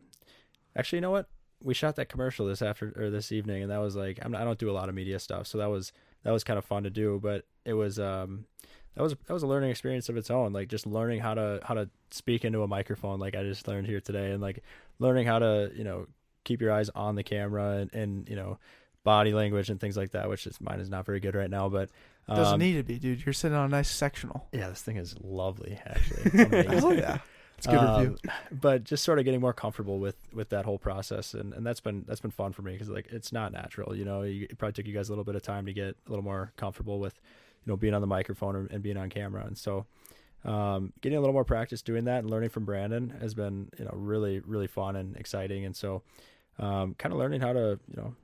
actually, you know what? We shot that commercial this after or this evening, and that was like I'm I don't do a lot of media stuff, so that was that was kind of fun to do. But it was um that was that was a learning experience of its own. Like just learning how to how to speak into a microphone, like I just learned here today, and like learning how to you know keep your eyes on the camera and, and you know body language and things like that, which is mine is not very good right now, but um, Doesn't need to be, dude. You're sitting on a nice sectional. Yeah, this thing is lovely, actually. It's. Oh yeah. It's good Um, review. but just sort of getting more comfortable with with that whole process, and, and that's been that's been fun for me because like it's not natural, you know. You, it probably took you guys a little bit of time to get a little more comfortable with, you know, being on the microphone and, and being on camera, and so um, getting a little more practice doing that and learning from Brandon has been you know really really fun and exciting, and so um, kind of learning how to you know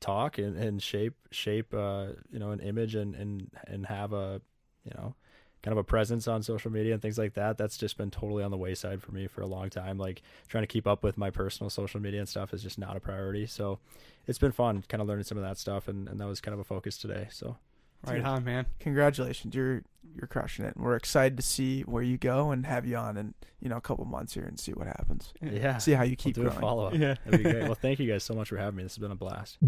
talk and, and shape shape uh, you know an image and and and have a you know kind of a presence on social media and things like that that's just been totally on the wayside for me for a long time. Like trying to keep up with my personal social media and stuff is just not a priority. So it's been fun kind of learning some of that stuff and, and that was kind of a focus today. So Right on, man. Congratulations. You're you're crushing it. And we're excited to see where you go and have you on in, you know, a couple months here and see what happens. yeah See how you We'll keep do growing. a follow-up Yeah. that'd be great well thank you guys so much for having me this has been a blast